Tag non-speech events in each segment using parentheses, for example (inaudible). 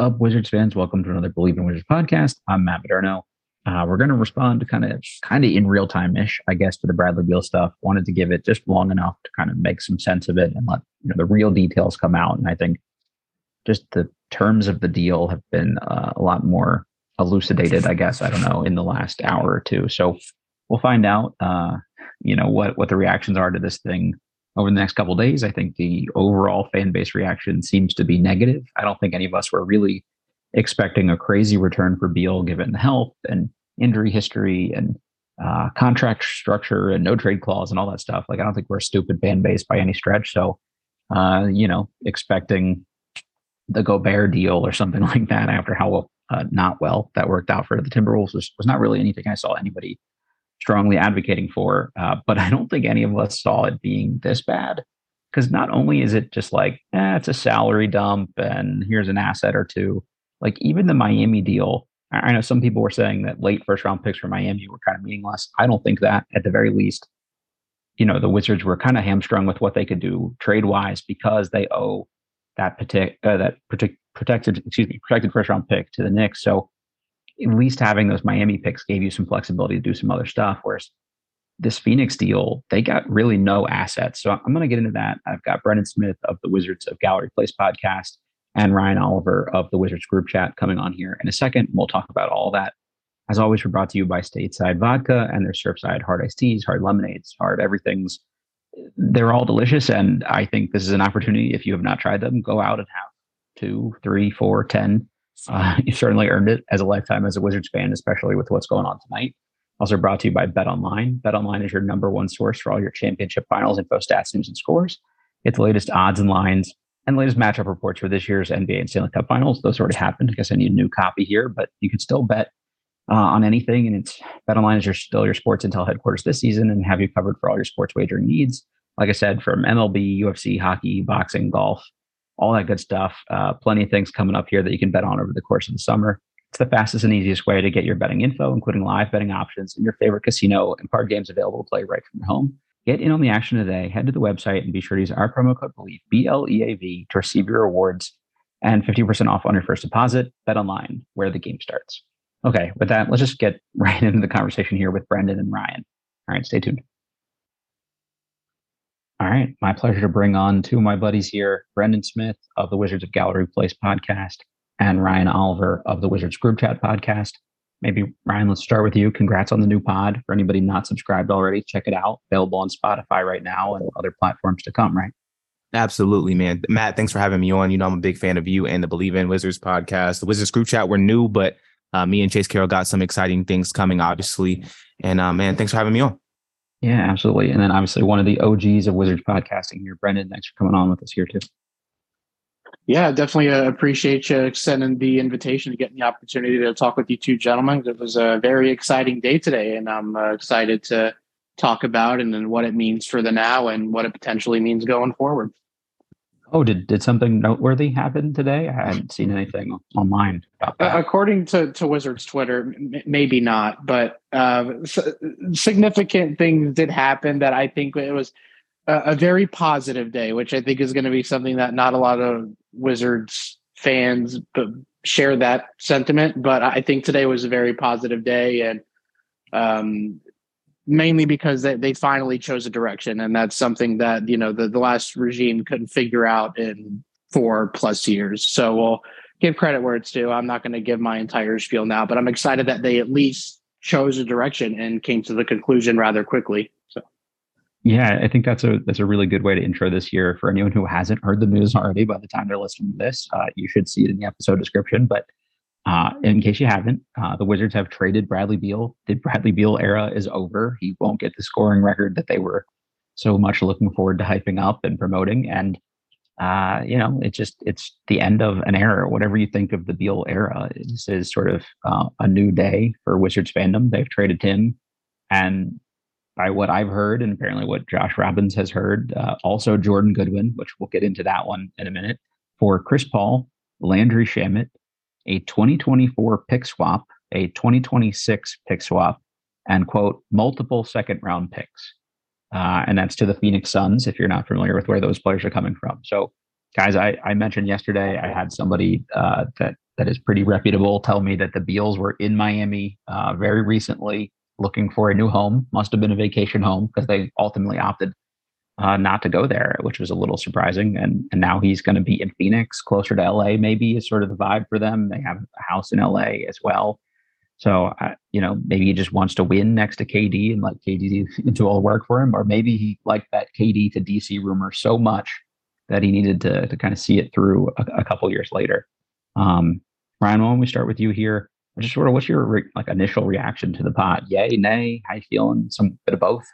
Up, Wizards fans? Welcome to another Believe in Wizards podcast. I'm Matt Modderno. Uh, we're going to respond to kind of kind of in real time ish, I guess, to the Bradley Beal stuff. Wanted to give it just long enough to kind of make some sense of it and let you know the real details come out. And I think just the terms of the deal have been uh, a lot more elucidated, I guess. I don't know in the last hour or two. So we'll find out, uh, you know, what what the reactions are to this thing over the next couple days. I think the overall fan base reaction seems to be negative. I don't think any of us were really expecting a crazy return for Beal given the health and injury history and uh, contract structure and no trade clause and all that stuff. Like, I don't think we're a stupid fan base by any stretch. So, uh, you know, expecting the Gobert deal or something (laughs) like that after how uh, not well that worked out for the Timberwolves was, was not really anything I saw anybody strongly advocating for. Uh, but I don't think any of us saw it being this bad. Because not only is it just like, eh, it's a salary dump and here's an asset or two, like even the Miami deal, I know some people were saying that late first round picks for Miami were kind of meaningless. I don't think that at the very least, you know, the Wizards were kind of hamstrung with what they could do trade wise because they owe that partic- uh, that partic- protected, excuse me, protected first round pick to the Knicks. So at least having those Miami picks gave you some flexibility to do some other stuff. Whereas this Phoenix deal, they got really no assets. So I'm going to get into that. I've got Brendan Smith of the Wizards of Gallery Place podcast and Ryan Oliver of the Wizards group chat coming on here in a second. We'll talk about all that. As always, we're brought to you by Stateside Vodka and their Surfside hard iced teas, hard lemonades, hard everything's. They're all delicious. And I think this is an opportunity. If you have not tried them, go out and have two, three, four, ten uh, (laughs) you certainly earned it as a lifetime as a Wizards fan, especially with what's going on tonight. Also brought to you by Bet Online. Bet Online is your number one source for all your championship finals info, stats, news, and scores. Get the latest odds and lines and latest matchup reports for this year's NBA and Stanley Cup finals. Those already happened. I guess I need a new copy here, but you can still bet uh, on anything. And it's Bet Online is your, still your sports intel headquarters this season and have you covered for all your sports wagering needs. Like I said, from MLB, UFC, hockey, boxing, golf, all that good stuff. Uh, plenty of things coming up here that you can bet on over the course of the summer. It's the fastest and easiest way to get your betting info, including live betting options and your favorite casino and card games available to play right from your home. Get in on the action today. Head to the website and be sure to use our promo code BLEAV, B L E A V, to receive your rewards and 50% off on your first deposit. Bet online, where the game starts. Okay, with that, let's just get (laughs) right into the conversation here with Brendan and Ryan. All right, stay tuned. All right. My pleasure to bring on two of my buddies here Brendan Smith of the Wizards of Gallery Place podcast and Ryan Oliver of the Wizards Group Chat podcast. Maybe, Ryan, let's start with you. Congrats on the new pod. For anybody not subscribed already, check it out. Available on Spotify right now and other platforms to come, right? Absolutely, man. Matt, thanks for having me on. You know, I'm a big fan of you and the Believe in Wizards podcast. The Wizards Group Chat, we're new, but uh, me and Chase Carroll got some exciting things coming, obviously. And uh, man, thanks for having me on. Yeah, absolutely. And then obviously one of the OGs of Wizards podcasting here, Brendan. Thanks for coming on with us here too. Yeah, definitely uh, appreciate you extending the invitation to getting the opportunity to talk with you two gentlemen. It was a very exciting day today, and I'm uh, excited to talk about and then what it means for the now and what it potentially means going forward. Oh, did did something noteworthy happen today? I hadn't seen anything online about that. According to, to Wizards Twitter, m- maybe not, but uh, s- significant things did happen that I think it was a, a very positive day, which I think is going to be something that not a lot of Wizards fans share that sentiment. But I think today was a very positive day, and um, mainly because they, they finally chose a direction and that's something that you know the, the last regime couldn't figure out in four plus years. So we'll give credit where it's due. I'm not going to give my entire spiel now but i'm excited that they at least chose a direction and came to the conclusion rather quickly so. Yeah i think that's a that's a really good way to intro this year for anyone who hasn't heard the news already by the time they're listening to this uh, you should see it in the episode description but Uh, in case you haven't, uh, the Wizards have traded Bradley Beal. The Bradley Beal era is over. He won't get the scoring record that they were so much looking forward to hyping up and promoting. And uh, you know, it's just it's the end of an era. Whatever you think of the Beal era, this is sort of uh, a new day for Wizards fandom. They've traded him, and by what I've heard, and apparently what Josh Robbins has heard, uh, also Jordan Goodwin, which we'll get into that one in a minute, for Chris Paul, Landry Shamet, a 2024 pick swap, a 2026 pick swap, and quote multiple second round picks uh, and that's to the Phoenix Suns. If you're not familiar with where those players are coming from, so guys, I, I mentioned yesterday I had somebody uh, that that is pretty reputable tell me that the Beals were in Miami uh, very recently looking for a new home. Must have been a vacation home because they ultimately opted uh, not to go there, which was a little surprising. And and now he's going to be in Phoenix, closer to LA. Maybe is sort of the vibe for them. They have a house in LA as well. So, uh, you know, maybe he just wants to win next to KD and let KD (laughs) do all the work for him, or maybe he liked that KD to DC rumor so much that he needed to to kind of see it through a, a couple years later. Um, Ryan, why don't we start with you here? Just sort of, what's your re- like initial reaction to the pod? Yay, nay? How you feeling? Some bit of both.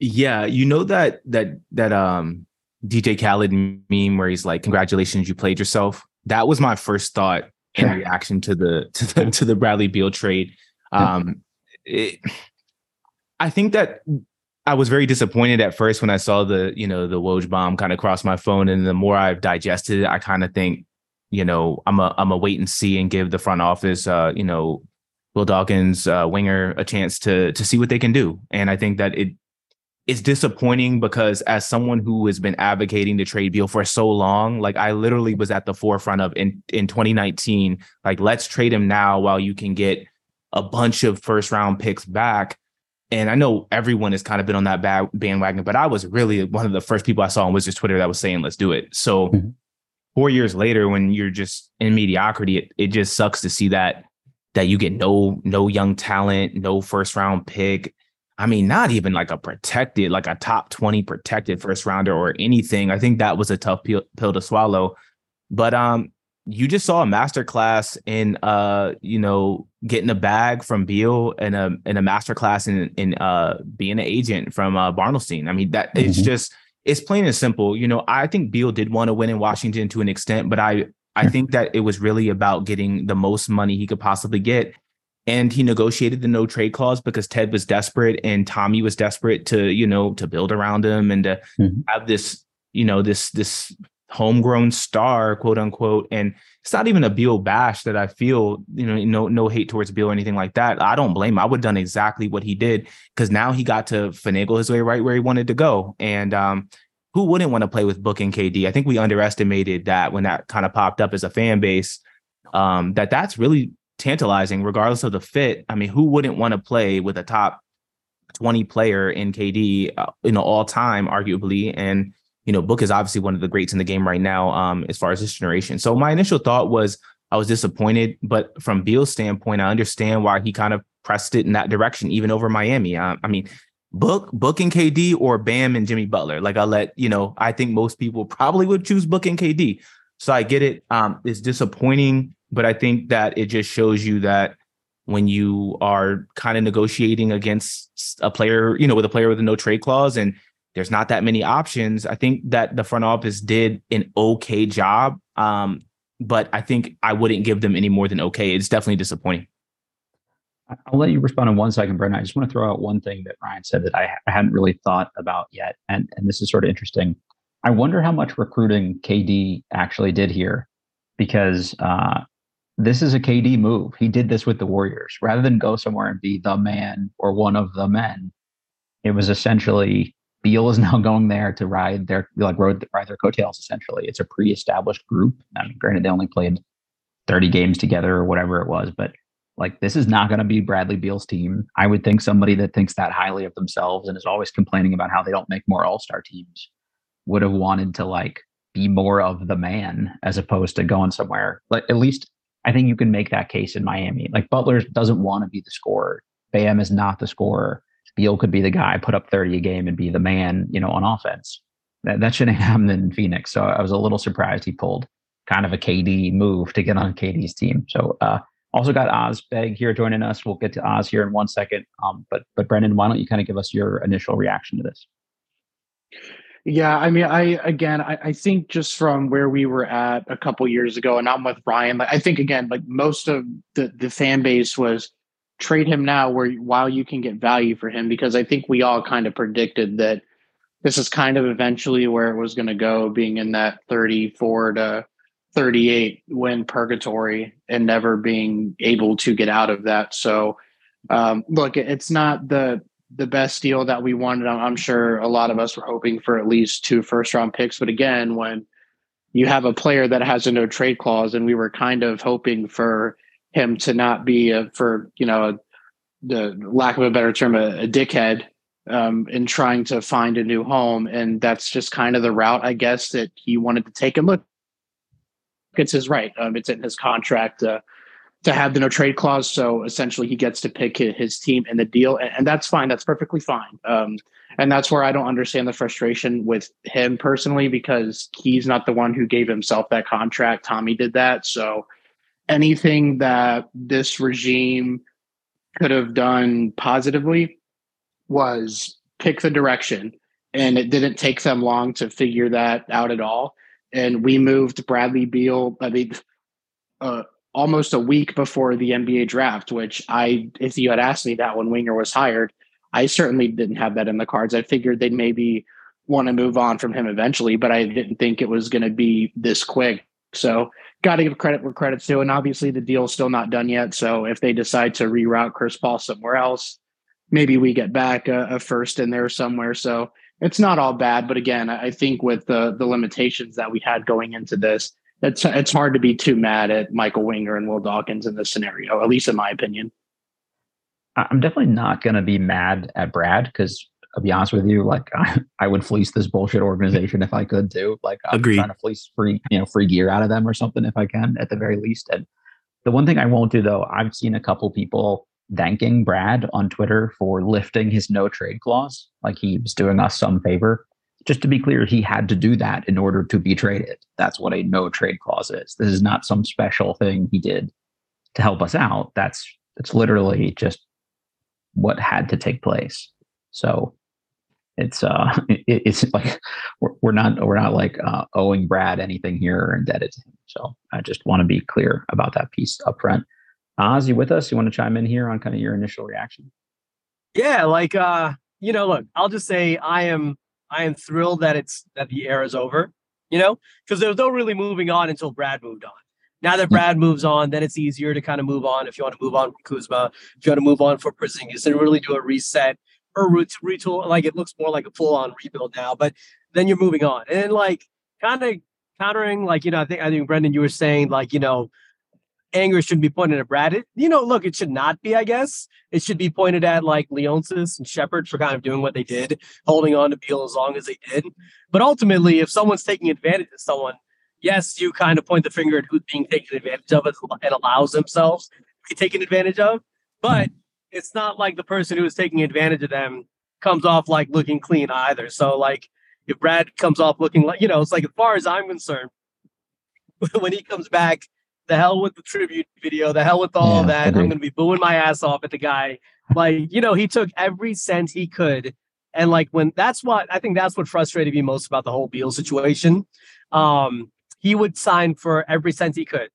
Yeah, you know that that that um DJ Khaled meme where he's like, "Congratulations, you played yourself." That was my first thought in reaction to the to the to the Bradley Beal trade. Um, it, I think that I was very disappointed at first when I saw the you know the Woj bomb kind of cross my phone, and the more I've digested it, I kind of think you know I'm a I'm a wait and see and give the front office uh, you know Will Dawkins uh, Winger a chance to to see what they can do, and I think that it it's disappointing because as someone who has been advocating the trade deal for so long, like I literally was at the forefront of in in 2019, like let's trade him now while you can get a bunch of first round picks back. And I know everyone has kind of been on that bad bandwagon, but I was really one of the first people I saw on Wizards Twitter that was saying, let's do it. So mm-hmm. four years later, when you're just in mediocrity, it, it just sucks to see that that you get no no young talent, no first round pick I mean, not even like a protected, like a top 20 protected first rounder or anything. I think that was a tough pill, pill to swallow. But um, you just saw a masterclass in uh, you know, getting a bag from Beal and a and a masterclass in in uh being an agent from uh Bartelstein. I mean, that mm-hmm. it's just it's plain and simple. You know, I think Beal did want to win in Washington to an extent, but I I think that it was really about getting the most money he could possibly get and he negotiated the no trade clause because Ted was desperate and Tommy was desperate to, you know, to build around him and to mm-hmm. have this, you know, this this homegrown star, quote unquote. And it's not even a Beal bash that I feel, you know, no no hate towards Beal or anything like that. I don't blame him. I would have done exactly what he did because now he got to finagle his way right where he wanted to go. And um, who wouldn't want to play with Book and KD? I think we underestimated that when that kind of popped up as a fan base. Um, that that's really tantalizing, regardless of the fit. I mean, who wouldn't want to play with a top 20 player in KD, uh, you know, all time, arguably? And, you know, Book is obviously one of the greats in the game right now, um, as far as this generation. So my initial thought was I was disappointed, but from Beal's standpoint, I understand why he kind of pressed it in that direction, even over Miami. Uh, I mean, Book, Book and KD or Bam and Jimmy Butler. Like I'll let, you know, I think most people probably would choose Book and KD. So I get it. Um, it's disappointing but I think that it just shows you that when you are kind of negotiating against a player, you know, with a player with a no trade clause and there's not that many options, I think that the front office did an okay job. Um, but I think I wouldn't give them any more than okay. It's definitely disappointing. I'll let you respond in one second, Brendan. I just want to throw out one thing that Ryan said that I, I hadn't really thought about yet. And, and this is sort of interesting. I wonder how much recruiting KD actually did here because uh, this is a KD move. He did this with the Warriors. Rather than go somewhere and be the man or one of the men, it was essentially Beal is (laughs) now going there to ride their like ride, ride their coattails. Essentially, it's a pre-established group. I mean, granted, they only played thirty games together or whatever it was, but like this is not going to be Bradley Beal's team. I would think somebody that thinks that highly of themselves and is always complaining about how they don't make more All Star teams would have wanted to like be more of the man as opposed to going somewhere like at least I think you can make that case in Miami. Like Butler doesn't want to be the scorer. Bam is not the scorer. Beal could be the guy, put up 30 a game and be the man, you know, on offense. That, that shouldn't (laughs) happen in Phoenix. So I was a little surprised he pulled kind of a KD move to get on KD's team. So uh, also got Oz Baig here joining us. We'll get to Oz here in one second. Um, but but Brendan, why don't you kind of give us your initial reaction to this? Yeah, I mean, I again, I, I think just from where we were at a couple years ago, and I'm with Ryan. Like, I think again, like most of the the fan base was trade him now, where while you can get value for him, because I think we all kind of predicted that this is kind of eventually where it was going to go, being in that 34 to 38 win purgatory and never being able to get out of that. So, um, look, it's not the the best deal that we wanted. I'm sure a lot of us were hoping for at least two first round picks. But again, when you have a player that has a no trade clause, and we were kind of hoping for him to not be a, for you know a, the lack of a better term a, a dickhead um, in trying to find a new home, and that's just kind of the route I guess that he wanted to take. And look, it's his right. Um, it's in his contract uh, to have the no trade clause. So essentially, he gets to pick his team in the deal, and, and that's fine. That's perfectly fine. Um, and that's where I don't understand the frustration with him personally because he's not the one who gave himself that contract. Tommy did that. So anything that this regime could have done positively was pick the direction. And it didn't take them long to figure that out at all and we moved Bradley Beal. I mean, uh, almost a week before the NBA draft. Which I, if you had asked me that when Winger was hired, I certainly didn't have that in the cards. I figured they'd maybe want to move on from him eventually, but I didn't think it was going to be this quick. So, got to give credit where credit's due. And obviously, the deal's still not done yet. So, if they decide to reroute Chris Paul somewhere else, maybe we get back a, a first in there somewhere. So, it's not all bad, but again, I think with the the limitations that we had going into this, it's it's hard to be too mad at Michael Winger and Will Dawkins in this scenario, at least in my opinion. I'm definitely not going to be mad at Brad because I'll be honest with you, like (laughs) I, I, would fleece this bullshit organization if I could too. Like I'm Agreed. trying to fleece free, you know, free gear out of them or something if I can at the very least. And the one thing I won't do though, I've seen a couple people thanking Brad on Twitter for lifting his no trade clause, like he was doing us some favor. Just to be clear, he had to do that in order to be traded. That's what a no trade clause is. This is not some special thing he did to help us out. That's it's literally just what had to take place. So it's uh (laughs) it, it's like we're, we're not we're not like uh, owing Brad anything here or indebted to him. So I just want to be clear about that piece up front. Oz, you with us? You want to chime in here on kind of your initial reaction? Yeah, like uh, you know, look, I'll just say I am I am thrilled that it's that the era is over, you know, because there was no really moving on until Brad moved on. Now that Brad moves on, then it's easier to kind of move on. If you want to move on from Kuzma, if you want to move on for Porzingis and really do a reset or retool, like it looks more like a full on rebuild now. But then you're moving on, and like kind of countering, like you know, I think I think Brendan, you were saying like you know anger shouldn't be pointed at Brad. It, you know, look, it should not be, I guess. It should be pointed at like Leonsis and Sheppard for kind of doing what they did, holding on to Beal as long as they did. But ultimately, if someone's taking advantage of someone, yes, you kind of point the finger at who's being taken advantage of and allows themselves to be taken advantage of. But it's not like the person who is taking advantage of them comes off like looking clean either. So like if Brad comes off looking like, you know, it's like as far as I'm concerned, (laughs) when he comes back the hell with the tribute video, the hell with all yeah, of that. I'm going to be booing my ass off at the guy. Like, you know, he took every cent he could. And like when that's what I think that's what frustrated me most about the whole Beal situation. Um, he would sign for every cent he could.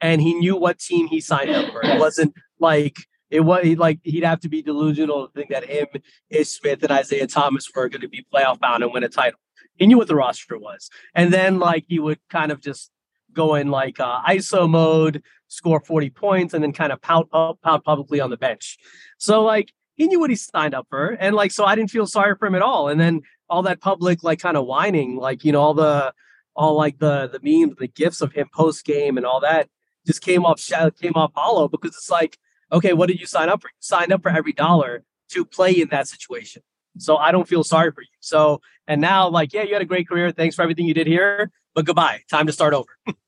And he knew what team he signed up for. It wasn't like it was like he'd have to be delusional to think that him, Ish Smith, and Isaiah Thomas were going to be playoff bound and win a title. He knew what the roster was. And then like he would kind of just go in like uh, ISO mode, score 40 points, and then kind of pout up, pout publicly on the bench. So like he knew what he signed up for, and like so I didn't feel sorry for him at all. And then all that public like kind of whining, like you know all the all like the the memes, the gifs of him post game and all that just came off came off hollow because it's like okay, what did you sign up for? You signed up for every dollar to play in that situation. So I don't feel sorry for you. So and now like yeah, you had a great career. Thanks for everything you did here, but goodbye. Time to start over. (laughs)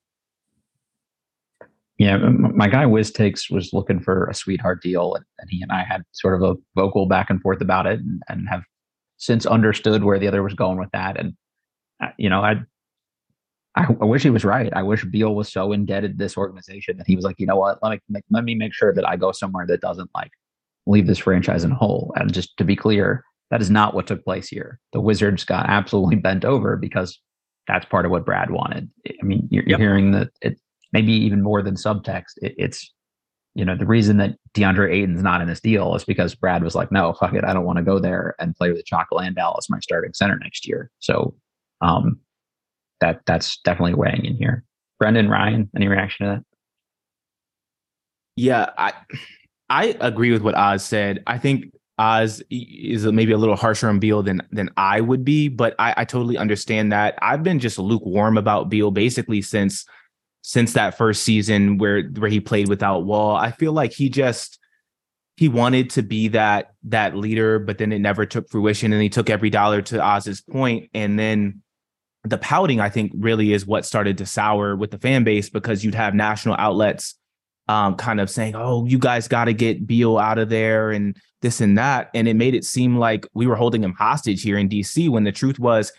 Yeah, my guy Wiz Takes was looking for a sweetheart deal, and, and, he and I had sort of a vocal back and forth about it, and, and have since understood where the other was going with that. And uh, you know, I I, I, wish he was right. I wish Beal was so indebted to this organization that he was like, you know what, let me let me make sure that I go somewhere that doesn't like leave this franchise in a hole. And just to be clear, that is not what took place here. The Wizards got absolutely bent over because that's part of what Brad wanted. I mean, you're, you're hearing that it maybe even more than subtext. It, it's you know the reason that DeAndre Ayton's not in this deal is because Brad was like, no, fuck it, I don't want to go there and play with Jock Landale as my starting center next year. So um, that that's definitely weighing in here. Brendan Ryan, any reaction to that? Yeah, I I agree with what Oz said. I think Oz is maybe a little harsher on Beal than than I would be, but I, I totally understand that. I've been just lukewarm about Beal basically since since that first season where where he played without Wall. I feel like he just he wanted to be that that leader, but then it never took fruition, and he took every dollar to Oz's point, and then the pouting I think really is what started to sour with the fan base because you'd have national outlets um, kind of saying, "Oh, you guys got to get Beal out of there," and this and that, and it made it seem like we were holding him hostage here in DC. When the truth was,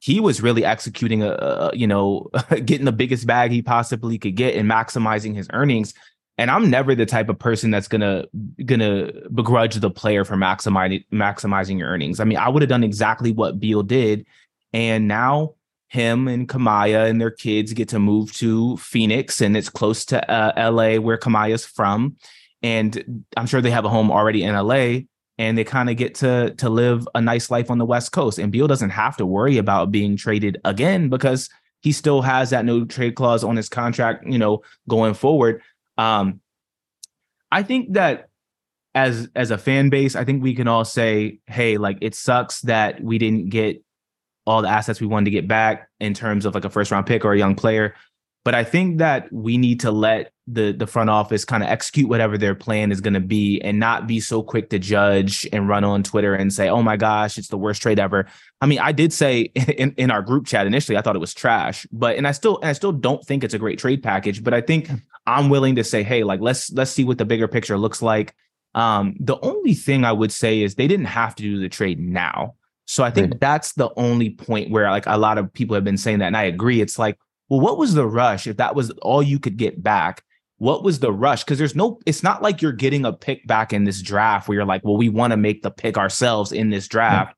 he was really executing a, a you know, (laughs) getting the biggest bag he possibly could get and maximizing his earnings. And I'm never the type of person that's gonna gonna begrudge the player for maximizing maximizing your earnings. I mean, I would have done exactly what Beal did, and now him and Kamiah and their kids get to move to Phoenix, and it's close to uh, LA where Kamiah's from, and I'm sure they have a home already in LA, and they kind of get to to live a nice life on the West Coast. And Beal doesn't have to worry about being traded again because he still has that no trade clause on his contract, you know, going forward. Um, I think that as as a fan base, I think we can all say, hey, like it sucks that we didn't get all the assets we wanted to get back in terms of like a first round pick or a young player. But I think that we need to let the the front office kind of execute whatever their plan is going to be and not be so quick to judge and run on Twitter and say, "Oh my gosh, it's the worst trade ever." I mean, I did say (laughs) in, in our group chat initially I thought it was trash, but and I still and I still don't think it's a great trade package, but I think I'm willing to say, "Hey, like let's let's see what the bigger picture looks like." Um, the only thing I would say is they didn't have to do the trade now. So I think right. that's the only point where like a lot of people have been saying that, and I agree. It's like, well, what was the rush if that was all you could get back? What was the rush? Because there's no, it's not like you're getting a pick back in this draft where you're like, well, we want to make the pick ourselves in this draft.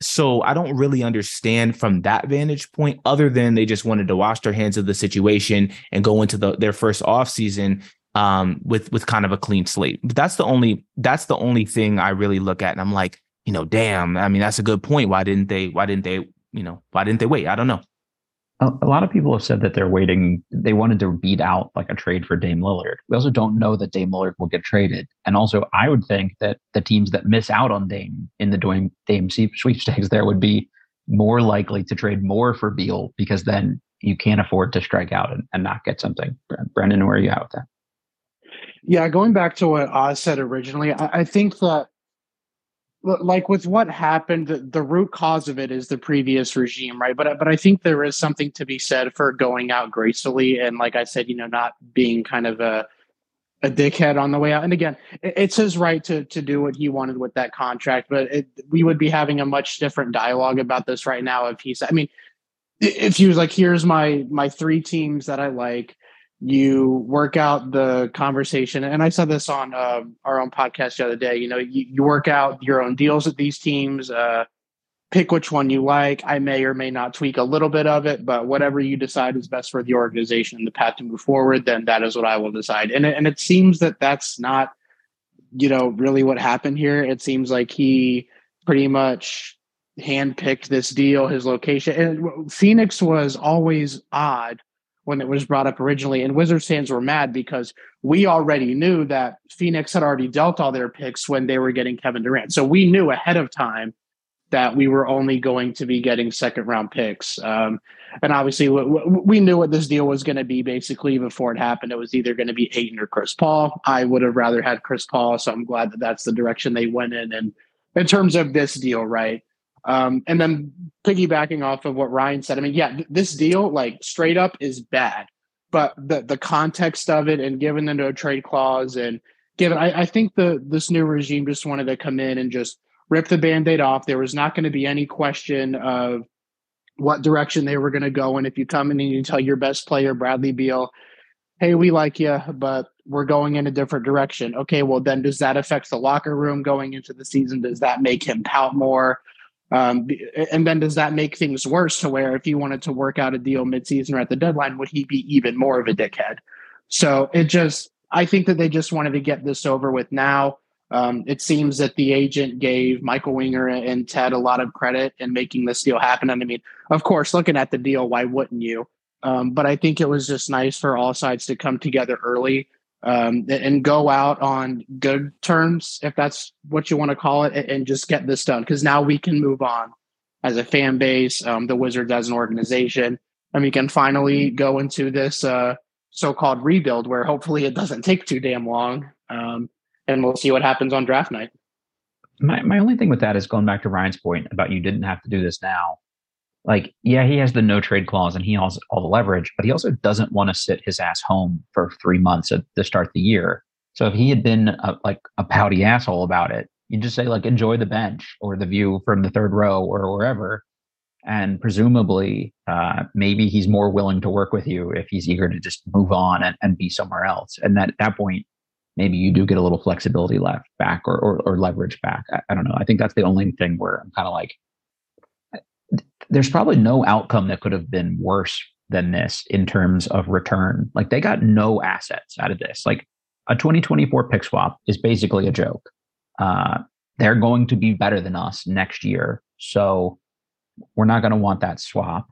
So I don't really understand from that vantage point, other than they just wanted to wash their hands of the situation and go into the, their first offseason um, with with kind of a clean slate. But that's the only that's the only thing I really look at, and I'm like, you know, damn, I mean, that's a good point. Why didn't they, why didn't they, you know, why didn't they wait? I don't know. A, lot of people have said that they're waiting. They wanted to beat out like a trade for Dame Lillard. We also don't know that Dame Lillard will get traded. And also, I would think that the teams that miss out on Dame in the Dame, Dame sweepstakes there would be more likely to trade more for Beal because then you can't afford to strike out and, and not get something. Brendan, where are you at with that? Yeah, going back to what Oz said originally, I, I think that like with what happened the, the, root cause of it is the previous regime right? But but i think there is something to be said for going out gracefully and like i said you know not being kind of a a dickhead on the way out. And again it's his right to to do what he wanted with that contract but it, we would be having a much different dialogue about this right now if he said i mean if he was like here's my my three teams that i like you work out the conversation. And i said this on uh, our own podcast the other day you know you, you work out your own deals with these teams uh, pick which one you like. I may or may not tweak a little bit of it but whatever you decide is best for the organization and the path to move forward then that is what i will decide. And it, and it seems that that's not you know really what happened here. It seems like he pretty much handpicked this deal his location. And phoenix was always odd when it was brought up originally. And Wizards fans were mad because we already knew that Phoenix had already dealt all their picks when they were getting Kevin Durant. So we knew ahead of time that we were only going to be getting second round picks. Um, and obviously, we knew what this deal was going to be basically before it happened. It was either going to be Ayton or Chris Paul. I would have rather had Chris Paul. So I'm glad that that's the direction they went in. And in terms of this deal, right? Um, and then piggybacking off of what Ryan said, I mean, yeah, th- this deal, like straight up, is bad. But the the context of it and given into a trade clause and given, I, I think the this new regime just wanted to come in and just rip the band-aid off. There was not going to be any question of what direction they were going to go. And if you come in and you tell your best player, Bradley Beal, hey, we like you, but we're going in a different direction. Okay, well, then does that affect the locker room going into the season? Does that make him pout more? Um, and then does that make things worse to where if he wanted to work out a deal midseason or at the deadline, would he be even more of a dickhead? So it just, I think that they just wanted to get this over with now. Um, it seems that the agent gave Michael Winger and Ted a lot of credit in making this deal happen. And I mean, of course, looking at the deal, why wouldn't you? Um, but I think it was just nice for all sides to come together early um, and go out on good terms, if that's what you want to call it, and just get this done. Because now we can move on as a fan base, um, the Wizards as an organization, and we can finally go into this uh, so-called rebuild, where hopefully it doesn't take too damn long, um, and we'll see what happens on draft night. My my only thing with that is going back to Ryan's point about you didn't have to do this now like, yeah, he has the no trade clause and he has all the leverage, but he also doesn't want to sit his ass home for three months at the start of the year. So if he had been a, like a pouty asshole about it, you'd just say like enjoy the bench or the view from the third row or wherever, and presumably uh, maybe he's more willing to work with you if he's eager to just move on and, and be somewhere else. And that, at that point, maybe you do get a little flexibility left back or or, or leverage back. I, I don't know. I think that's the only thing where I'm kind of like there's probably no outcome that could have been worse than this in terms of return. Like they got no assets out of this. Like a 2024 pick swap is basically a joke. Uh, they're going to be better than us next year. So we're not going to want that swap.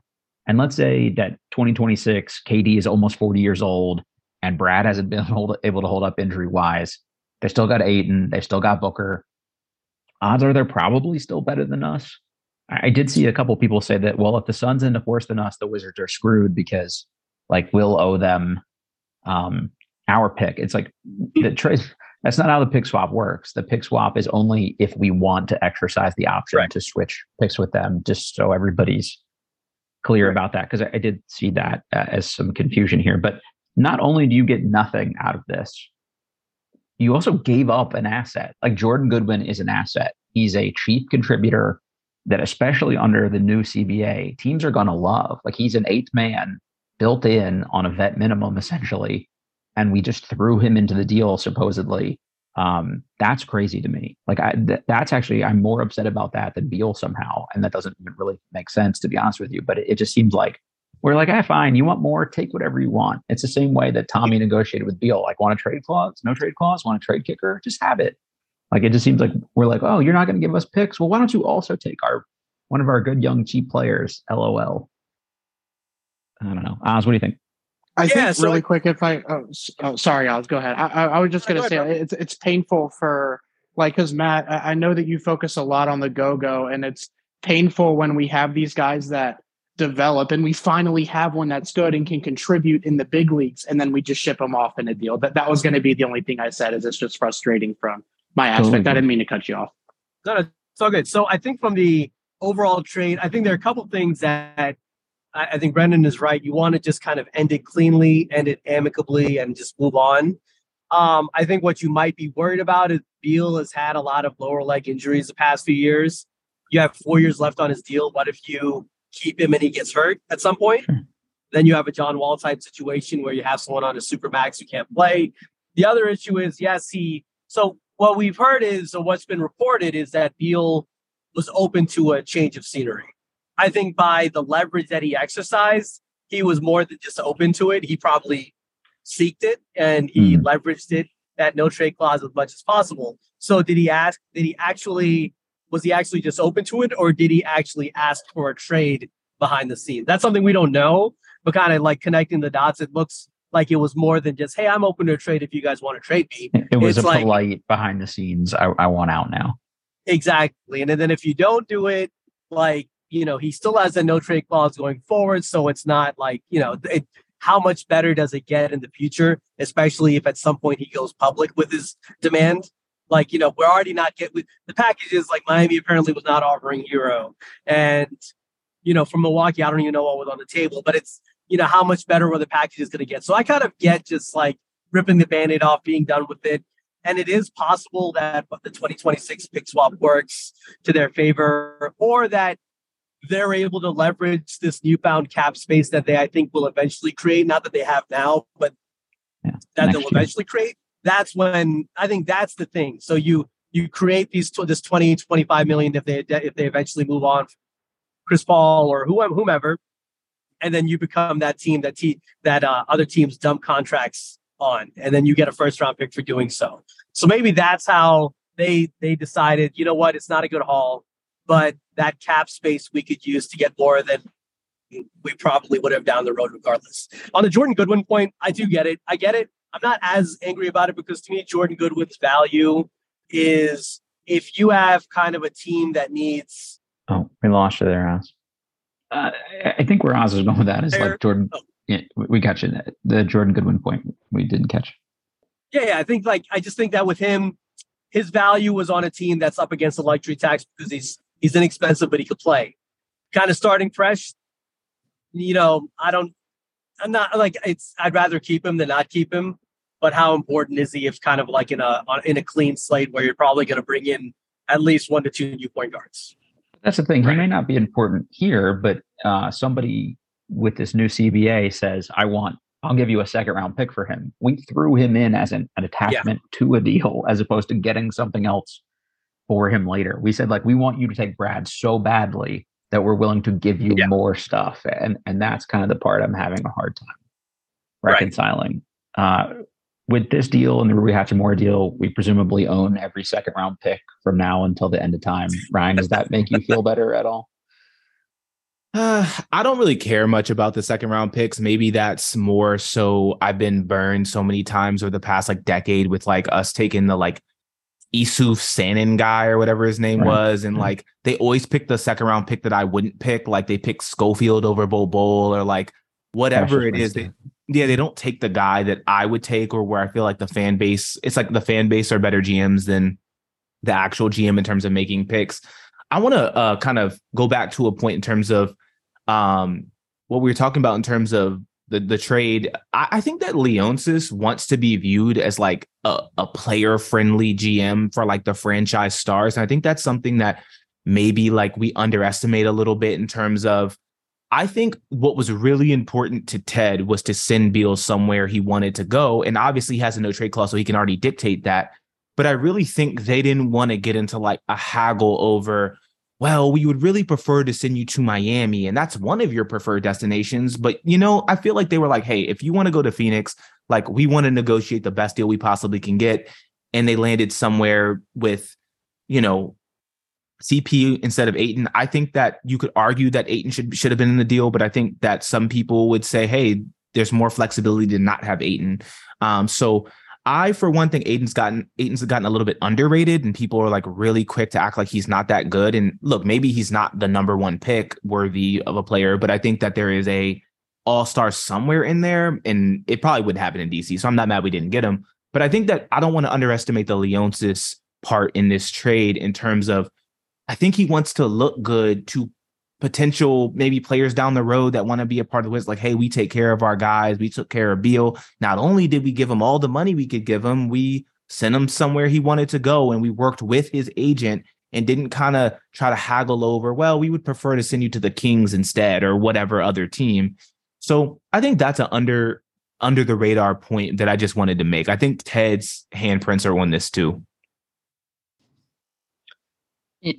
And let's say that 2026, KD is almost 40 years old and Brad hasn't been (laughs) hold, able to hold up injury wise. They still got Ayton. They still got Booker. Odds are they're probably still better than us. I did see a couple people say that, well, if the Suns end up worse than us, the Wizards are screwed because like we'll owe them um, our pick. It's like (laughs) the trade. That's not how the pick swap works. The pick swap is only if we want to exercise the option right. to switch picks with them, just so everybody's clear about that. Because I, I, did see that uh, as some confusion here. But not only do you get nothing out of this, you also gave up an asset. Like Jordan Goodwin is an asset. He's a cheap contributor that especially under the new CBA, teams are going to love. Like he's an eighth man built in on a vet minimum essentially, and we just threw him into the deal supposedly. Um, that's crazy to me. Like I, th- that's actually I'm more upset about that than Beal somehow, and that doesn't really make sense to be honest with you. But it, it just seems like we're like, ah, fine, you want more, take whatever you want. It's the same way that Tommy negotiated with Beal. Like, want a trade clause? No trade clause? Want a trade kicker? Just have it. Like it just seems like we're like, oh, you're not going to give us picks. Well, why don't you also take our one of our good young cheap players? LOL. I don't know. Oz, what do you think? I yeah, think so really I, quick, if I, oh, oh, sorry, Oz, go ahead. I, I, I was just going to say it's it's painful for like because Matt, I, I know that you focus a lot on the go go, and it's painful when we have these guys that develop and we finally have one that's good and can contribute in the big leagues and then we just ship them off in a deal that that was going to be the only thing i said is it's just frustrating from my aspect. Totally. I didn't mean to cut you off. No, no, it's all good. So I think from the overall trade, I think there are a couple things that I, I think Brendan is right. You want to just kind of end it cleanly, end it amicably, and just move on. Um, I think what you might be worried about is Beal has had a lot of lower leg injuries the past few years. You have four years left on his deal. What if you keep him and he gets hurt at some point? Sure. Then you have a John Wall type situation where you have someone on a super max who can't play. The other issue is, yes, he. So what we've heard is, or what's been reported is that Beal was open to a change of scenery. I think by the leverage that he exercised, he was more than just open to it. He probably seeked it and he mm. leveraged it that no trade clause as much as possible. So did he ask, did he actually, was he actually just open to it or did he actually ask for a trade behind the scenes? That's something we don't know, but kind of like connecting the dots, it looks like it was more than just, hey, I'm open to a trade if you guys want to trade me. It was it's a like, polite behind the scenes. I, I want out now. Exactly. And then if you don't do it, like, you know, he still has a no trade clause going forward. So it's not like, you know, it, how much better does it get in the future, especially if at some point he goes public with his demand? Like, you know, we're already not getting the packages like Miami apparently was not offering Herro. And, you know, from Milwaukee, I don't even know what was on the table, but it's you know, how much better were the package is going to get. So I kind of get just like ripping the band-aid off, being done with it. And it is possible that the 2026 pick swap works to their favor, or that they're able to leverage this newfound cap space that they I think will eventually create. Not that they have now, but Yeah, that they'll year. eventually create. That's when I think that's the thing. So you you create these this 20 25 million if they if they eventually move on Chris Paul or whoever whomever and then you become that team that te- that uh, other teams dump contracts on and then you get a first round pick for doing so. So maybe that's how they they decided, you know what, it's not a good haul, but that cap space we could use to get more than we probably would have down the road regardless. On the Jordan Goodwin point, I do get it. I get it. I'm not as angry about it because to me, Jordan Goodwin's value is if you have kind of a team that needs Oh, we lost you there, Oz. Uh, I- think where Oz is going with that is like Jordan. Oh. Yeah, we got you. The Jordan Goodwin point we didn't catch. Yeah, yeah. I think like I just think that with him, his value was on a team that's up against the luxury tax because he's he's inexpensive, but he could play. Kind of starting fresh. You know, I don't. I'm not like it's. I'd rather keep him than not keep him. But how important is he if kind of like in a on, in a clean slate where you're probably going to bring in at least one to two new point guards? That's the thing. Right. He may not be important here, but uh, somebody with this new CBA says, "I want. I'll give you a second round pick for him." We threw him in as an, an attachment to a deal, as opposed to getting something else for him later. We said, like, we want you to take Brad so badly that we're willing to give you Yeah. more stuff, and and that's kind of the part I'm having a hard time Right. reconciling. Uh, with this deal and the Rui Hachimura deal, we presumably own every second round pick from now until the end of time. Ryan, does that make you feel better at all? Uh, (sighs) I don't really care much about the second round picks. Maybe that's more so I've been burned so many times over the past like decade with like us taking the like Issuf Sanon guy or whatever his name Right. was. And like they always pick the second round pick that I wouldn't pick. Like they pick Schofield over Bol Bol or like whatever Cassius it is. They. Yeah, they don't take the guy that I would take or where I feel like the fan base, it's like the fan base are better GMs than the actual GM in terms of making picks. I want to uh, kind of go back to a point in terms of um, what we were talking about in terms of the the trade. I, I think that Leonsis wants to be viewed as like a, a player friendly GM for like the franchise stars. And I think that's something that maybe like we underestimate a little bit in terms of I think what was really important to Ted was to send Beal somewhere he wanted to go. And obviously he has a no trade clause, so he can already dictate that. But I really think they didn't want to get into like a haggle over, well, we would really prefer to send you to Miami. And that's one of your preferred destinations. But, you know, I feel like they were like, hey, if you want to go to Phoenix, like we want to negotiate the best deal we possibly can get. And they landed somewhere with, you know, CP instead of Ayton. I think that you could argue that Ayton should should have been in the deal, but I think that some people would say, hey, there's more flexibility to not have Ayton. Um, so I, for one thing, Ayton's gotten Ayton's gotten a little bit underrated, and people are like really quick to act like he's not that good. And look, maybe he's not the number one pick worthy of a player, but I think that there is a all star somewhere in there, and it probably would happen in DC. So I'm not mad we didn't get him. But I think that I don't want to underestimate the Leonsis part in this trade in terms of I think he wants to look good to potential maybe players down the road that want to be a part of the Wizards. Like, hey, we take care of our guys. We took care of Beal. Not only did we give him all the money we could give him, we sent him somewhere he wanted to go, and we worked with his agent and didn't kind of try to haggle over. Well, we would prefer to send you to the Kings instead, or whatever other team. So I think that's an under under the radar point that I just wanted to make. I think Ted's handprints are on this too.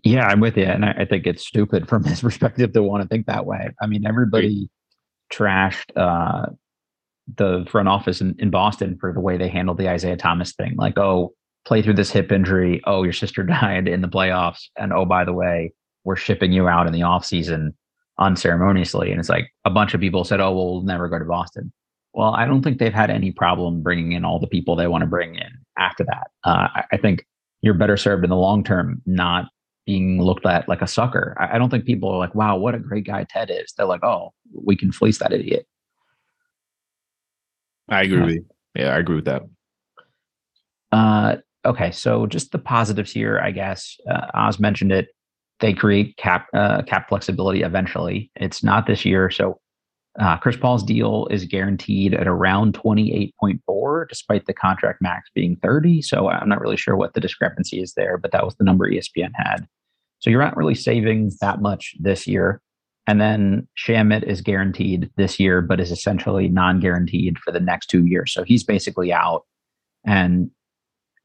Yeah, I'm with you, and I, I think it's stupid from (laughs) his perspective to want to think that way. I mean, everybody trashed uh, the front office in, in Boston for the way they handled the Isaiah Thomas thing. Like, oh, play through this hip injury. Oh, your sister (laughs) died in the playoffs, and oh, by the way, we're shipping you out in the off season unceremoniously. And it's like a bunch of people said, oh, well, we'll never go to Boston. Well, I don't think they've had any problem bringing in all the people they want to bring in after that. Uh, I, I think you're better served in the long term not being looked at like a sucker. I, I don't think people are like, wow, what a great guy Ted is. They're like, oh, we can fleece that idiot. I agree with you. Yeah, I agree with that. Uh, okay, so just the positives here, I guess. Uh, Oz mentioned it. They create cap uh, cap flexibility eventually. It's not this year, so uh, Chris Paul's deal is guaranteed at around twenty eight point four, despite the contract max being thirty. So I'm not really sure what the discrepancy is there, but that was the number ESPN had. So you're not really saving that much this year. And then Shamet is guaranteed this year, but is essentially non-guaranteed for the next two years. So he's basically out. And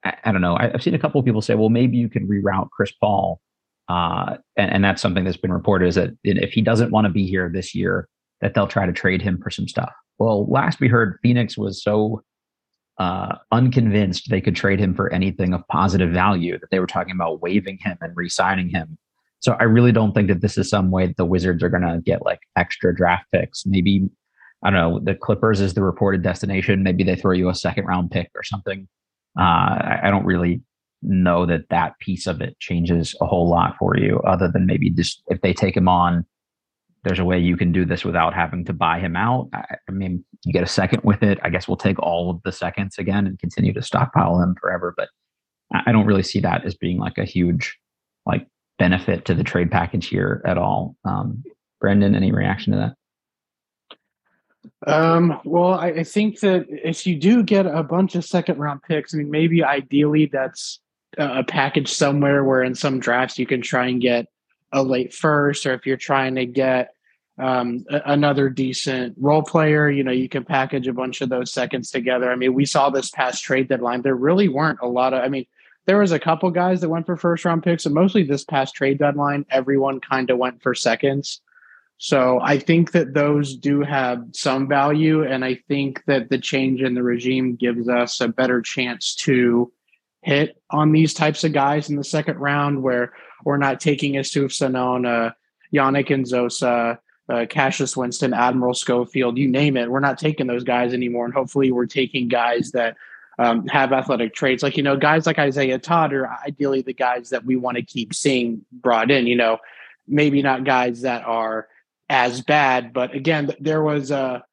I, I don't know. I, have seen a couple of people say, well, maybe you could reroute Chris Paul. Uh, and, and that's something that's been reported is that if he doesn't want to be here this year, that they'll try to trade him for some stuff. Well, last we heard, Phoenix was so uh, unconvinced they could trade him for anything of positive value that they were talking about waiving him and re-signing him so I really don't think that this is some way that the Wizards are going to get like extra draft picks. Maybe I don't know. The Clippers is the reported destination. Maybe they throw you a second round pick or something. Uh, I, I don't really know that that piece of it changes a whole lot for you, other than maybe just if they take him on, there's a way you can do this without having to buy him out. I, I, mean, you get a second with it. I guess we'll take all of the seconds again and continue to stockpile them forever. But I don't really see that as being like a huge like benefit to the trade package here at all. Um, Brendan, any reaction to that? Um, well, I, I, think that if you do get a bunch of second round picks, I mean, maybe ideally that's a package somewhere where in some drafts you can try and get a late first, or if you're trying to get um, a, another decent role player, you know, you can package a bunch of those seconds together. I mean, we saw this past trade deadline. There really weren't a lot of, I mean, there was a couple guys that went for first round picks, and mostly this past trade deadline, everyone kind of went for seconds. So I think that those do have some value, and I think that the change in the regime gives us a better chance to hit on these types of guys in the second round, where we're not taking Issuf Sanon, Yannick Nzosa, uh, Cassius Winston, Admiral Schofield, you name it. We're not taking those guys anymore, and hopefully, we're taking guys that um, have athletic traits. Like, you know, guys like Isaiah Todd are ideally the guys that we want to keep seeing brought in, you know, maybe not guys that are as bad, but again, there was a,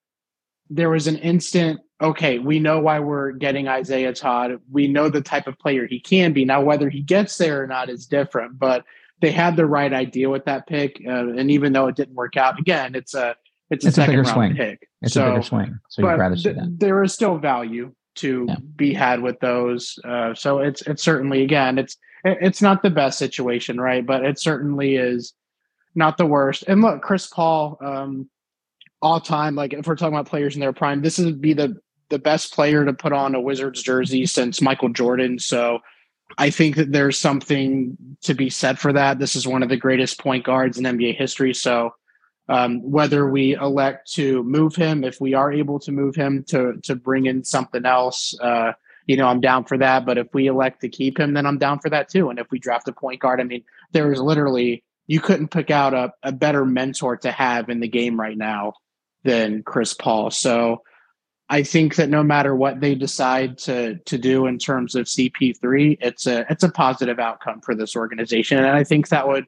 there was an instant, okay, we know why we're getting Isaiah Todd. We know the type of player he can be. Now, whether he gets there or not is different, but they had the right idea with that pick. Uh, and even though it didn't work out, again, it's a, it's a it's second a round swing. pick. It's so, a bigger swing. So you'd rather see that. There is still value to yeah. be had with those. Uh, so it's it's certainly again it's it's not the best situation, right? But it certainly is not the worst. And look, Chris Paul, um, all time, like if we're talking about players in their prime, this would be the the best player to put on a Wizards jersey since Michael Jordan. So I think that there's something to be said for that. This is one of the greatest point guards in NBA history. So um, whether we elect to move him, if we are able to move him to to bring in something else, uh, you know, I'm down for that. But if we elect to keep him, then I'm down for that too. And if we draft a point guard, I mean, there is literally you couldn't pick out a, a better mentor to have in the game right now than Chris Paul. So I think that no matter what they decide to to do in terms of CP3, it's a it's a positive outcome for this organization, and I think that would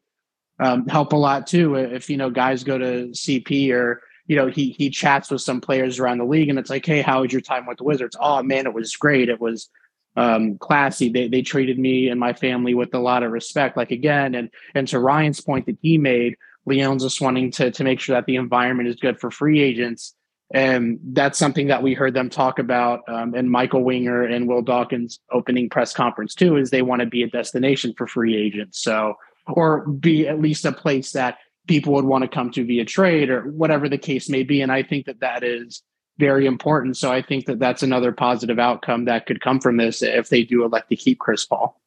um, help a lot too. If you know guys go to CP or you know he he chats with some players around the league, and it's like, hey, how was your time with the Wizards? Oh man, it was great. It was um, classy. They they treated me and my family with a lot of respect. Like again, and and to Ryan's point that he made, Leonsis just wanting to to make sure that the environment is good for free agents. And that's something that we heard them talk about um, Michael Winger and Will Dawkins opening press conference too, is they want to be a destination for free agents. So or be at least a place that people would want to come to via trade or whatever the case may be. And I think that that is very important. So I think that that's another positive outcome that could come from this if they do elect to keep Chris Paul.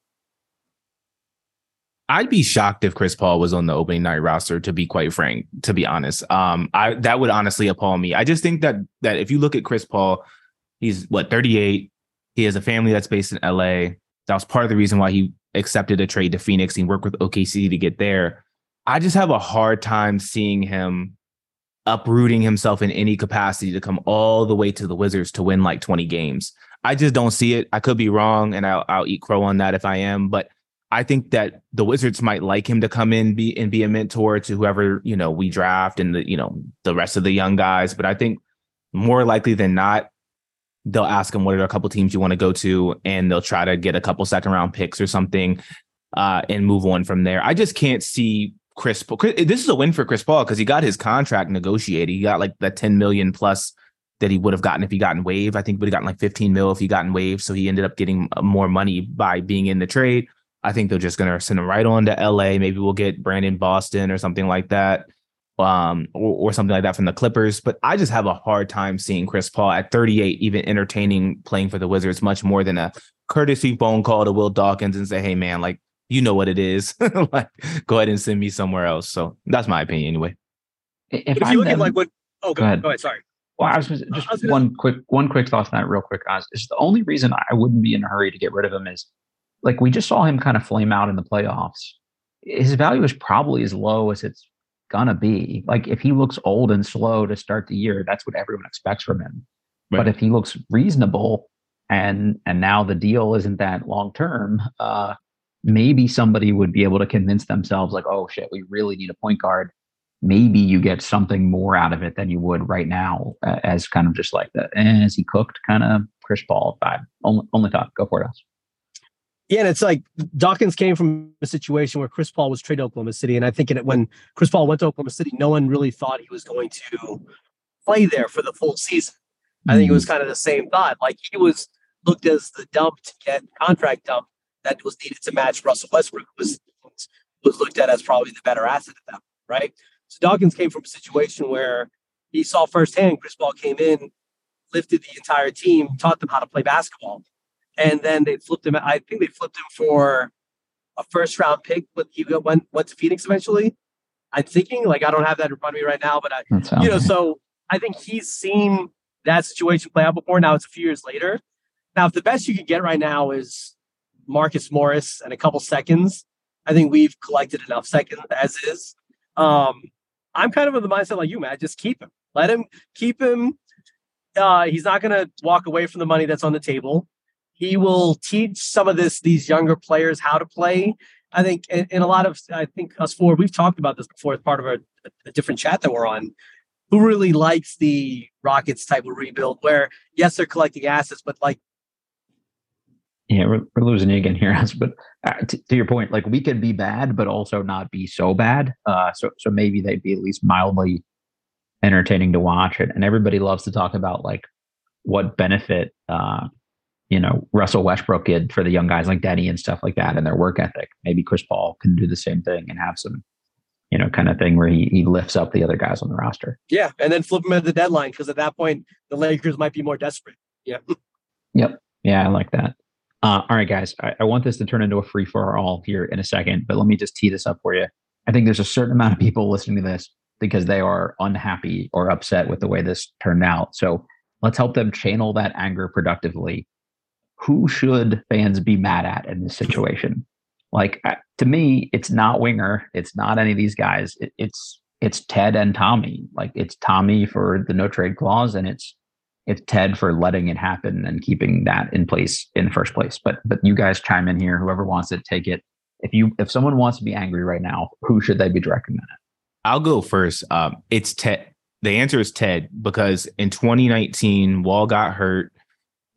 I'd be shocked if Chris Paul was on the opening night roster. To be quite frank, to be honest, um, I that would honestly appall me. I just think that that if you look at Chris Paul, he's what 38. He has a family that's based in LA. That was part of the reason why he accepted a trade to Phoenix and worked with OKC to get there. I just have a hard time seeing him uprooting himself in any capacity to come all the way to the Wizards to win like 20 games. I just don't see it. I could be wrong, and I'll, I'll eat crow on that if I am. But I think that the Wizards might like him to come in be and be a mentor to whoever you know we draft and the you know the rest of the young guys. But I think more likely than not, they'll ask him what are a couple teams you want to go to, and they'll try to get a couple second round picks or something, uh, and move on from there. I just can't see Chris. Paul. This is a win for Chris Paul because he got his contract negotiated. He got like that ten million plus that he would have gotten if he gotten waived. I think would have gotten like fifteen mil if he gotten waived. So he ended up getting uh, more money by being in the trade. I think they're just going to send him right on to LA. Maybe we'll get Brandon Boston or something like that. um, or, or, something like that from the Clippers. But I just have a hard time seeing Chris Paul at 38 even entertaining playing for the Wizards much more than a courtesy phone call to Will Dawkins and say, "Hey, man, like you know what it is. (laughs) like, go ahead and send me somewhere else." So that's my opinion, anyway. If, if you look at like what, oh, go, go, ahead. Go ahead. Sorry. Well, I was just, I was one quick one quick thought on that, real quick. Guys, is the only reason I wouldn't be in a hurry to get rid of him is like we just saw him kind of flame out in the playoffs. His value is probably as low as it's gonna be. Like if he looks old and slow to start the year, that's what everyone expects from him. Right. But if he looks reasonable and and now the deal isn't that long term, uh, maybe somebody would be able to convince themselves like, oh shit, we really need a point guard. Maybe you get something more out of it than you would right now, uh, as kind of just like the as he cooked kind of Chris Paul vibe. Only only thought. Go for it, us. Yeah, and it's like Dawkins came from a situation where Chris Paul was traded to Oklahoma City, and I think it, when Chris Paul went to Oklahoma City, no one really thought he was going to play there for the full season. Mm-hmm. I think it was mm. kind of the same thought. Like he was looked as the dump to get contract dump that was needed to match Russell Westbrook was was looked at as probably the better asset at that, point, right? So Dawkins came from a situation where he saw firsthand Chris Paul came in, lifted the entire team, taught them how to play basketball and then they flipped him. I think they flipped him for a first round pick, but he went went to Phoenix eventually. I'm thinking like I don't have that in front of me right now, but I, you know, so I think he's seen that situation play out before. Now it's a few years later. Now, if the best you can get right now is Marcus Morris and a couple seconds, I think we've collected enough seconds as is. Um, I'm kind of of the mindset like you, Matt. Just keep him. Let him keep him. Uh, he's not going to walk away from the money that's on the table. He will teach some of this these younger players how to play. I think in, in a lot of I think us four we've talked about this before as part of a, a different chat that we're on. Who really likes the Rockets type of rebuild where yes they're collecting assets but like yeah, we're, we're losing you again here, (laughs) but uh, t- to your point, like we could be bad, but also not be so bad. Uh, so so maybe they'd be at least mildly entertaining to watch it. And everybody loves to talk about like what benefit uh, you know, Russell Westbrook did for the young guys like Deni and stuff like that and their work ethic. Maybe Chris Paul can do the same thing and have some, you know, kind of thing where he, he lifts up the other guys on the roster. Yeah. And then flip him at the deadline because at that point, the Lakers might be more desperate. Yeah. (laughs) Yep. Yeah. I like that. Uh, all right, guys. I, I want this to turn into a free for all here in a second, but let me just tee this up for you. I think there's a certain amount of people listening to this because they are unhappy or upset with the way this turned out. So let's help them channel that anger productively who should fans be mad at in this situation? Like uh, to me, it's not Winger. It's not any of these guys. It, it's it's Ted and Tommy. Like it's Tommy for the no trade clause, and it's it's Ted for letting it happen and keeping that in place in the first place. But but you guys chime in here. Whoever wants to take it. If you if someone wants to be angry right now, who should they be directing that at? I'll go first. Um, it's Ted. The answer is Ted because in 2019, Wall got hurt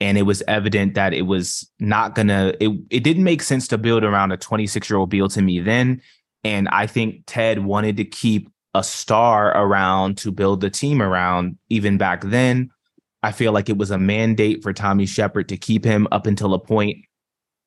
and it was evident that it was not gonna it, it didn't make sense to build around a 26 year old Beal to me then. And i think ted wanted to keep a star around to build the team around even back then. I feel like it was a mandate for tommy Sheppard to keep him up until a point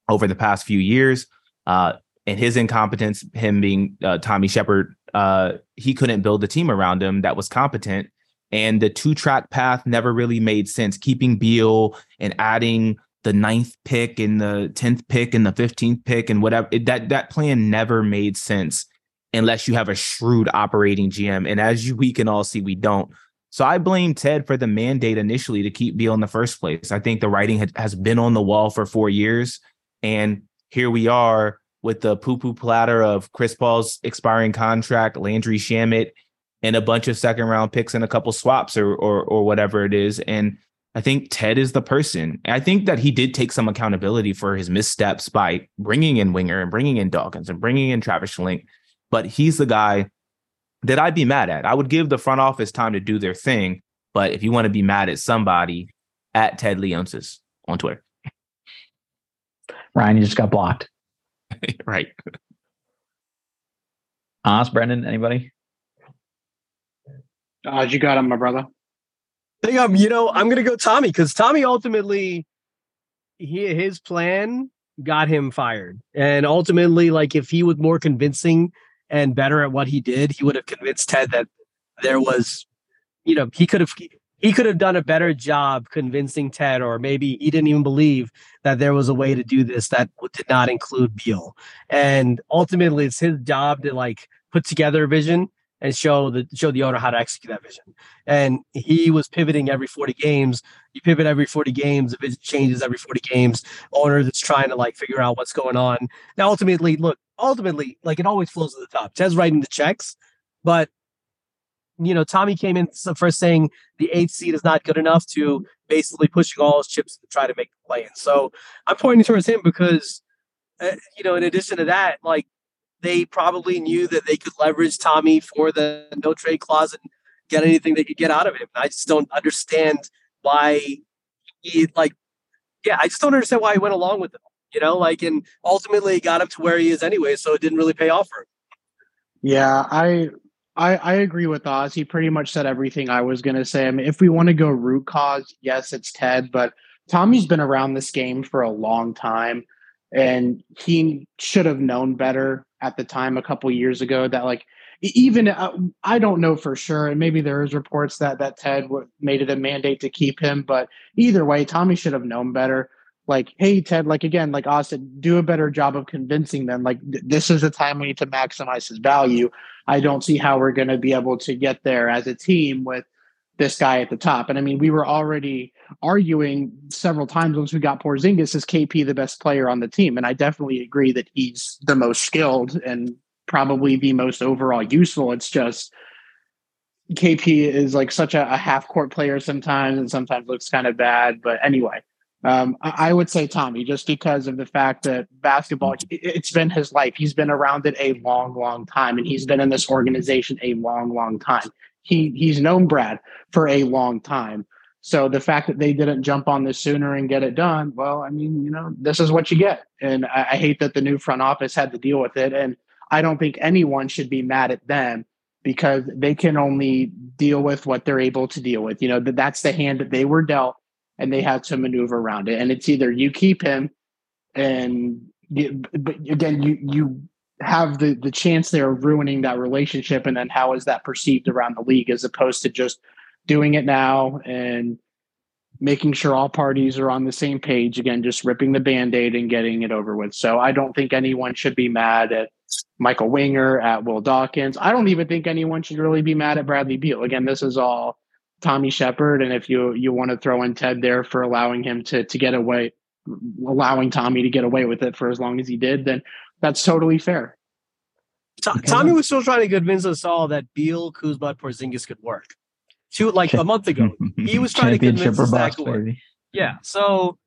over the past few years. Uh, and his incompetence him being uh, tommy Sheppard uh, he couldn't build a team around him that was competent and the two track path never really made sense. Keeping Beal and adding the ninth pick and the 10th pick and the 15th pick and whatever it, that that plan never made sense unless you have a shrewd operating GM. And as you, we can all see, we don't. So I blame Ted for the mandate initially to keep Beal in the first place. I think the writing had, has been on the wall for four years. And here we are with the poo poo platter of Chris Paul's expiring contract, Landry Shamet, and a bunch of second round picks and a couple swaps or or or whatever it is. And I think Ted is the person. I think that he did take some accountability for his missteps by bringing in Winger and bringing in Dawkins and bringing in Travis Schlenk, But he's the guy that I'd be mad at. I would give the front office time to do their thing. But if you want to be mad at somebody, at Ted Leonsis on Twitter. Ryan, you just got blocked. (laughs) right. Us, Brendan, anybody? Uh, you got him, my brother. Think um, you know, I'm gonna go Tommy because Tommy ultimately he his plan got him fired. And ultimately, like if he was more convincing and better at what he did, he would have convinced Ted that there was, you know, he could have he could have done a better job convincing Ted, or maybe he didn't even believe that there was a way to do this that did not include Beal. And ultimately, it's his job to like put together a vision and show the show the owner how to execute that vision. And he was pivoting every 40 games. You pivot every 40 games, the vision changes every 40 games. Owner that's trying to like figure out what's going on. Now, ultimately, look, ultimately, like it always flows to the top. Ted's writing the checks, but you know, Tommy came in first saying the eighth seed is not good enough to basically pushing all his chips to try to make the play in. So I'm pointing towards him because, uh, you know, in addition to that, like they probably knew that they could leverage Tommy for the no trade clause and get anything they could get out of him. I just don't understand why he like, yeah, I just don't understand why he went along with it. You know, like, and ultimately got him to where he is anyway, so it didn't really pay off for him. Yeah, I I, I agree with Oz. He pretty much said everything I was to say. I mean, if we want to go root cause, yes, it's Ted, but Tommy's been around this game for a long time, and he should have known better at the time a couple years ago that like even uh, I don't know for sure, and maybe there is reports that that Ted made it a mandate to keep him, but either way, Tommy should have known better like, hey, Ted, like again, like Austin, do a better job of convincing them. Like, th- this is the time we need to maximize his value. I don't see how we're going to be able to get there as a team with this guy at the top. And I mean, we were already arguing several times once we got Porzingis is KP the best player on the team, and I definitely agree that he's the most skilled and probably the most overall useful. It's just KP is like such a, a half court player sometimes, and sometimes looks kind of bad. But anyway, um, I would say Tommy, just because of the fact that basketball, it's been his life. He's been around it a long, long time, and he's been in this organization a long, long time. He he's known Brad for a long time. So the fact that they didn't jump on this sooner and get it done, well, I mean, you know, this is what you get. And I, I hate that the new front office had to deal with it. And I don't think anyone should be mad at them because they can only deal with what they're able to deal with. You know, that that's the hand that they were dealt and they had to maneuver around it. And it's either you keep him, and but again, you you have the the chance there of ruining that relationship, and then how is that perceived around the league as opposed to just doing it now and making sure all parties are on the same page again just ripping the band-aid and getting it over with? So i don't think anyone should be mad at michael winger at will dawkins. I don't even think anyone should really be mad at bradley beal. Again this is all Tommy Sheppard and if you you want to throw in Ted there for allowing him to to get away, allowing Tommy to get away with it for as long as he did, then that's totally fair. Tommy was still trying to convince us all that Beal, Kuzma, Porzingis could work. Two like a month ago, (laughs) he was trying to convince us that could work. Yeah, so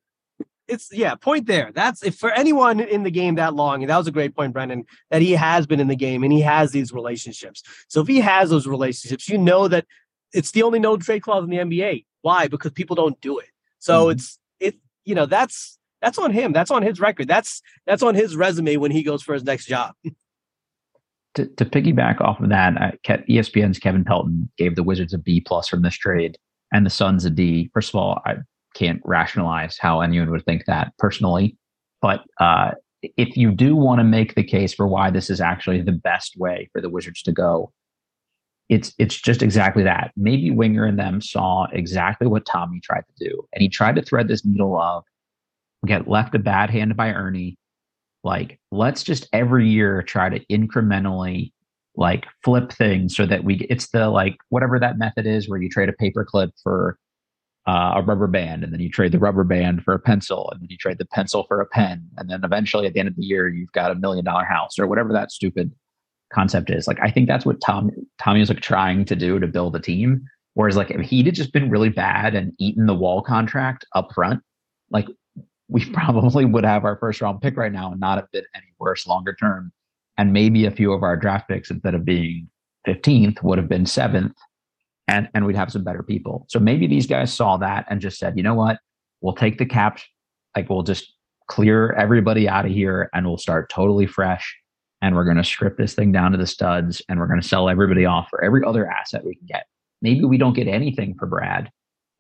it's yeah, point there. That's if for anyone in the game that long, and that was a great point, Brendan, that he has been in the game and he has these relationships. So if he has those relationships, you know that it's the only no trade clause in the NBA. Why? Because people don't do it. So mm-hmm. it's it you know that's that's on him. That's on his record. That's that's on his resume when he goes for his next job. (laughs) to, to piggyback off of that, uh, ESPN's Kevin Pelton gave the Wizards a B plus from this trade, and the Suns a D. First of all, I can't rationalize how anyone would think that personally, but uh, if you do want to make the case for why this is actually the best way for the Wizards to go, it's it's just exactly that. Maybe Winger and them saw exactly what Tommy tried to do, and he tried to thread this needle of get left a bad hand by Ernie. Like, let's just every year try to incrementally like flip things so that we it's the like whatever that method is where you trade a paper clip for uh, a rubber band and then you trade the rubber band for a pencil and then you trade the pencil for a pen and then eventually at the end of the year you've got a million dollar house or whatever that stupid concept is. Like I think that's what Tom Tommy was like trying to do to build a team. Whereas like if he'd just been really bad and eaten the wall contract up front, like we (laughs) probably would have our first round pick right now and not have been any worse longer term. And maybe a few of our draft picks instead of being 15th would have been seventh and, and we'd have some better people. So maybe these guys saw that and just said, you know what, we'll take the cap, like we'll just clear everybody out of here and we'll start totally fresh and we're going to strip this thing down to the studs and we're going to sell everybody off for every other asset we can get. Maybe we don't get anything for Brad,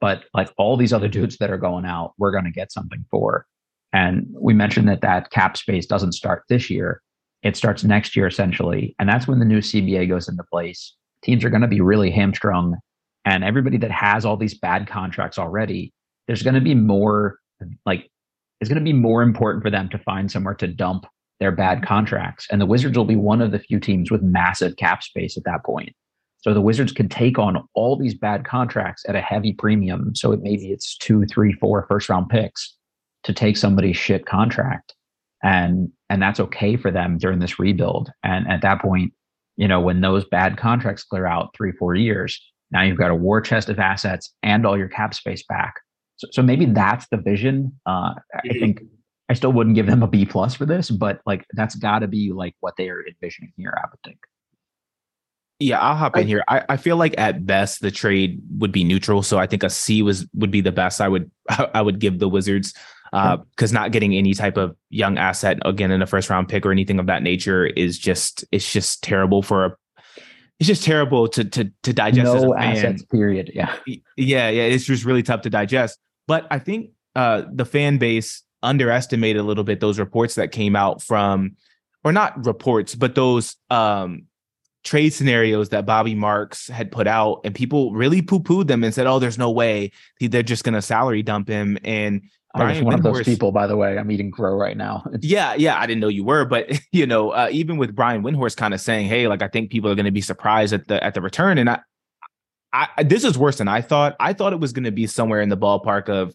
but like all these other dudes that are going out, we're going to get something for. And we mentioned that that cap space doesn't start this year. It starts next year essentially. And that's when the new CBA goes into place. teams are going to be really hamstrung. And everybody that has all these bad contracts already, there's going to be more like it's going to be more important for them to find somewhere to dump their bad contracts. And the Wizards will be one of the few teams with massive cap space at that point. So the Wizards could take on all these bad contracts at a heavy premium. So it maybe it's two, three, four first round picks to take somebody's shit contract. And and that's okay for them during this rebuild. And at that point, you know, when those bad contracts clear out three, four years, now you've got a war chest of assets and all your cap space back. So, so maybe that's the vision. Uh, I think I still wouldn't give them a B plus for this, but like that's got to be like what they are envisioning here. I would think. Yeah, I'll hop in here. I, I feel like at best the trade would be neutral, so I think a C was would be the best I would (laughs) I would give the Wizards Uh because uh, not getting any type of young asset again in a first round pick or anything of that nature is just it's just terrible for a it's just terrible to to to digest. No assets, period. Yeah, yeah, yeah. It's just really tough to digest. But I think uh, the fan base underestimated a little bit those reports that came out from, or not reports, but those um, trade scenarios that Bobby Marks had put out, and people really poo pooed them and said, "Oh, there's no way they're just going to salary dump him." And I was one Windhorst, of those people, by the way. I'm eating crow right now. (laughs) yeah, yeah, I didn't know you were, but (laughs) you know, uh, even with Brian Windhorst kind of saying, "Hey, like I think people are going to be surprised at the at the return," and I, I, this is worse than I thought. I thought it was going to be somewhere in the ballpark of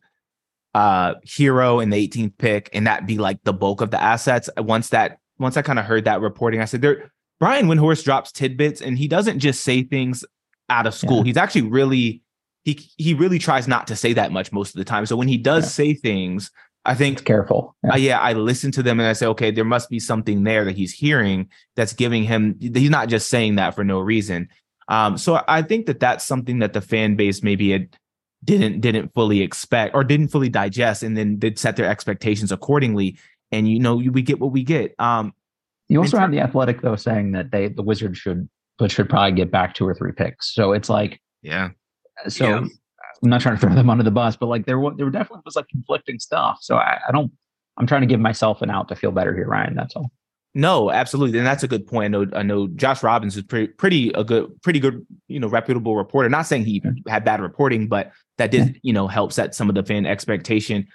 uh Herro in the 18th pick, and that be like the bulk of the assets. Once that, once I kind of heard that reporting, I said, "There." Brian Windhorst drops tidbits, and he doesn't just say things out of school. Yeah. He's actually really he he really tries not to say that much most of the time. So when he does yeah. say things, I think it's careful. Yeah. Uh, yeah, I listen to them and I say, okay, there must be something there that he's hearing that's giving him. He's not just saying that for no reason. Um, so I think that that's something that the fan base maybe had didn't didn't fully expect or didn't fully digest, and then did set their expectations accordingly. And you know, we get what we get. Um, you also have the athletic though saying that they the Wizards should but should probably get back two or three picks. So it's like yeah, uh, so yeah. I'm not trying to (laughs) throw them under the bus, but like there there definitely was like conflicting stuff. So I, I don't. I'm trying to give myself an out to feel better here, Ryan. That's all. No, absolutely, and that's a good point. I know, I know, Josh Robbins is pretty, pretty a good, pretty good, you know, reputable reporter. Not saying he had bad reporting, but that did, you know, help set some of the fan expectation.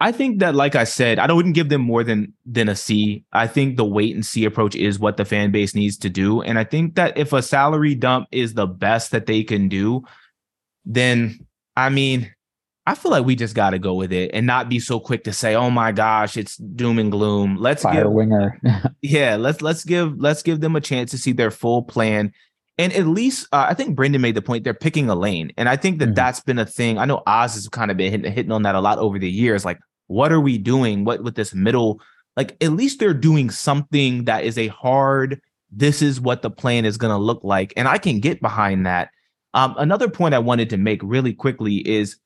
I think that, like I said, I wouldn't give them more than than a C. I think the wait and see approach is what the fan base needs to do, and I think that if a salary dump is the best that they can do, then I mean, I feel like we just got to go with it and not be so quick to say, "Oh my gosh, it's doom and gloom." Let's Fire give winger. (laughs) yeah, let's let's give let's give them a chance to see their full plan. And at least uh, I think Brendan made the point they're picking a lane, and I think that mm-hmm. that's been a thing. I know Oz has kind of been hitting, hitting on that a lot over the years. Like, what are we doing? What with this middle? Like, at least they're doing something that is a hard. This is what the plan is going to look like, and I can get behind that. Um, another point I wanted to make really quickly is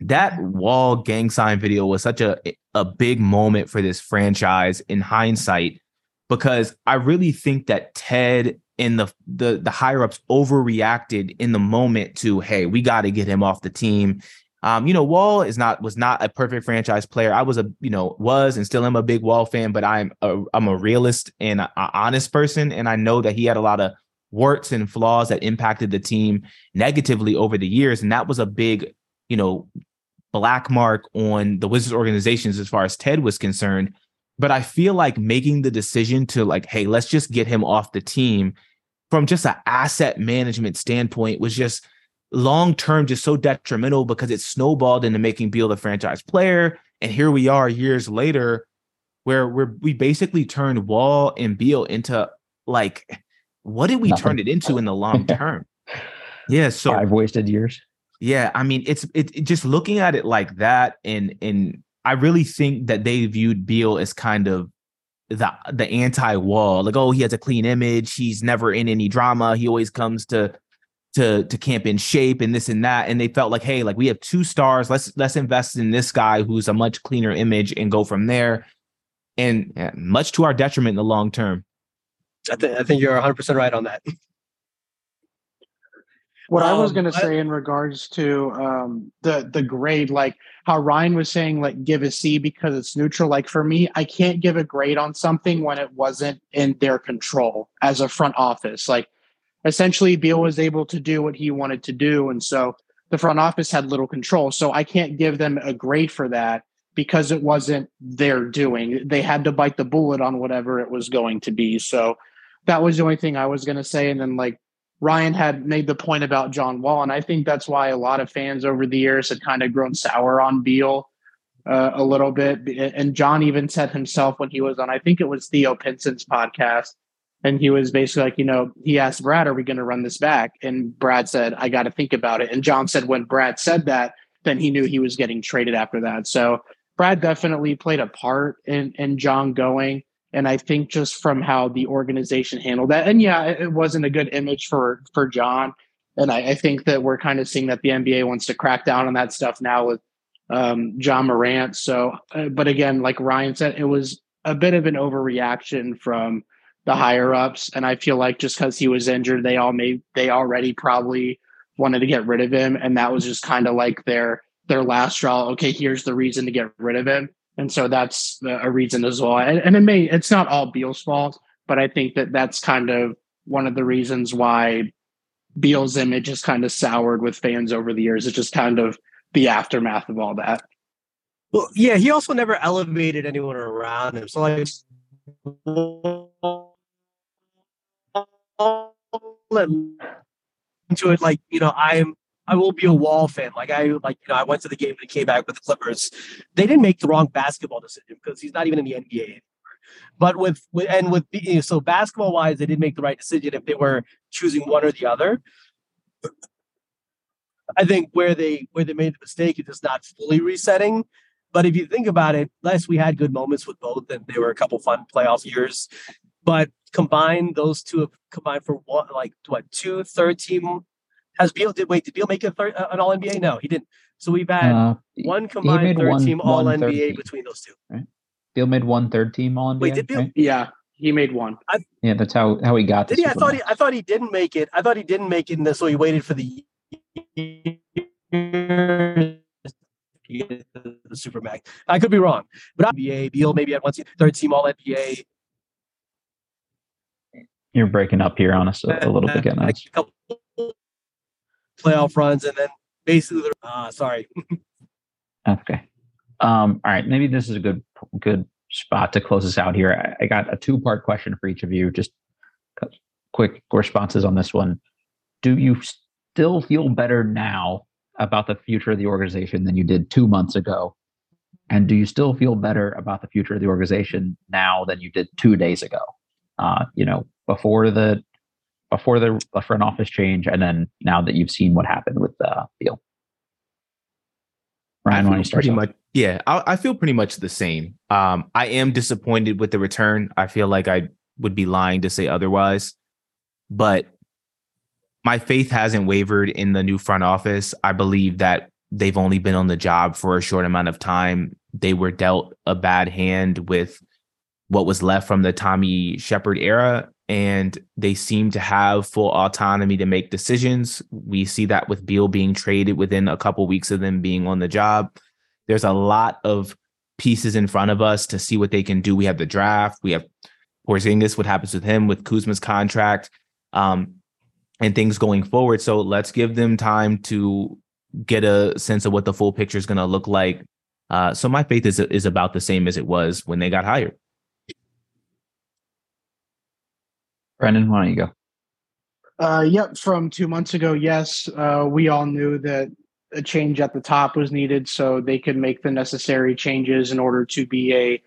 that wall gang sign video was such a a big moment for this franchise in hindsight because I really think that Ted and the the the higher ups overreacted in the moment to hey we got to get him off the team. Um, you know, Wall is not was not a perfect franchise player. I was a you know was and still am a big Wall fan, but I'm a I'm a realist and a, a honest person, and I know that he had a lot of warts and flaws that impacted the team negatively over the years. And that was a big, you know, black mark on the Wizards organizations as far as Ted was concerned. But I feel like making the decision to like, hey, let's just get him off the team from just an asset management standpoint was just long term just so detrimental because it snowballed into making Beal the franchise player. And here we are years later, where we're we basically turned Wall and Beal into like what did we Nothing. turn it into in the long (laughs) term? yeah, so five wasted years. Yeah, I mean, it's it, it, just looking at it like that, and and I really think that they viewed Beal as kind of the the anti-wall, like oh, he has a clean image, he's never in any drama, he always comes to to to camp in shape and this and that, and they felt like hey, like we have two stars, let's let's invest in this guy who's a much cleaner image and go from there, and yeah, much to our detriment in the long term. I, th- I think you're 100 percent right on that. What um, I was um, going to say in regards to um, the the grade, like how Ryan was saying, like give a C because it's neutral. Like for me, I can't give a grade on something when it wasn't in their control as a front office. Like essentially Beal was able to do what he wanted to do. And so the front office had little control. So I can't give them a grade for that because it wasn't their doing. They had to bite the bullet on whatever it was going to be. So that was the only thing I was going to say. And then, like, Ryan had made the point about John Wall. And I think that's why a lot of fans over the years had kind of grown sour on Beal uh, a little bit. And John even said himself when he was on, I think it was Theo Pinson's podcast, and he was basically like, you know, he asked Brad, "Are we going to run this back?" And Brad said, "I got to think about it." And John said, when Brad said that, then he knew he was getting traded after that. So Brad definitely played a part in in John going. And I think just from how the organization handled that, and yeah, it wasn't a good image for for John. And I, I think that we're kind of seeing that the NBA wants to crack down on that stuff now with um, Ja Morant. So, uh, but again, like Ryan said, it was a bit of an overreaction from the higher ups, and I feel like just because he was injured, they all made they already probably wanted to get rid of him, and that was just kind of like their their last straw. Okay, here's the reason to get rid of him, and so that's a reason as well. And, and it may it's not all Beal's fault, but I think that that's kind of one of the reasons why Beal's image is kind of soured with fans over the years. It's just kind of the aftermath of all that. Well, yeah, he also never elevated anyone around him. So like into it like, you know, I'm I will be a wall fan. Like I like, you know, I went to the game and came back with the Clippers. They didn't make the wrong basketball decision because he's not even in the NBA anymore. But with, with and with you know, so basketball wise, they didn't make the right decision if they were choosing one or the other. I think where they where they made the mistake is just not fully resetting. But if you think about it, last we had good moments with both, and they were a couple fun playoff years. But combine those two have combined for one, like what two third team has Beal did wait did Beal make a third, uh, an All NBA? No, he didn't. So we've had uh, one combined third one, team All NBA between those two. Right. Beal made one third team All NBA. Wait, did Beal? Right? Yeah, he made one. I, yeah, that's how how he got. Did he? I thought he I thought he didn't make it. I thought he didn't make it, and so he waited for the the super max. I could be wrong, but NBA Beal maybe at one third team All NBA. You're breaking up here on us a, a little bit, getting us. Playoff runs, and then basically, the, uh, sorry. okay. Um, all right, maybe this is a good good spot to close us out here. I, I got a two part question for each of you. Just quick responses on this one. Do you still feel better now about the future of the organization than you did two months ago? And do you still feel better about the future of the organization now than you did two days ago? Uh, you know, before the before the front office change, and then now that you've seen what happened with uh, deal. Ryan, why don't you start? Pretty much, yeah. I, I, feel pretty much the same. Um, I am disappointed with the return. I feel like I would be lying to say otherwise, but my faith hasn't wavered in the new front office. I believe that they've only been on the job for a short amount of time. They were dealt a bad hand with what was left from the Tommy Sheppard era, and they seem to have full autonomy to make decisions. We see that with Beal being traded within a couple weeks of them being on the job. There's a lot of pieces in front of us to see what they can do. We have the draft. We have Porzingis, what happens with him with Kuzma's contract. Um, and things going forward. So let's give them time to get a sense of what the full picture is going to look like. Uh, so my faith is is about the same as it was when they got hired. Brendan, why don't you go? Uh, yep, from two months ago, yes, uh, we all knew that a change at the top was needed so they could make the necessary changes in order to be a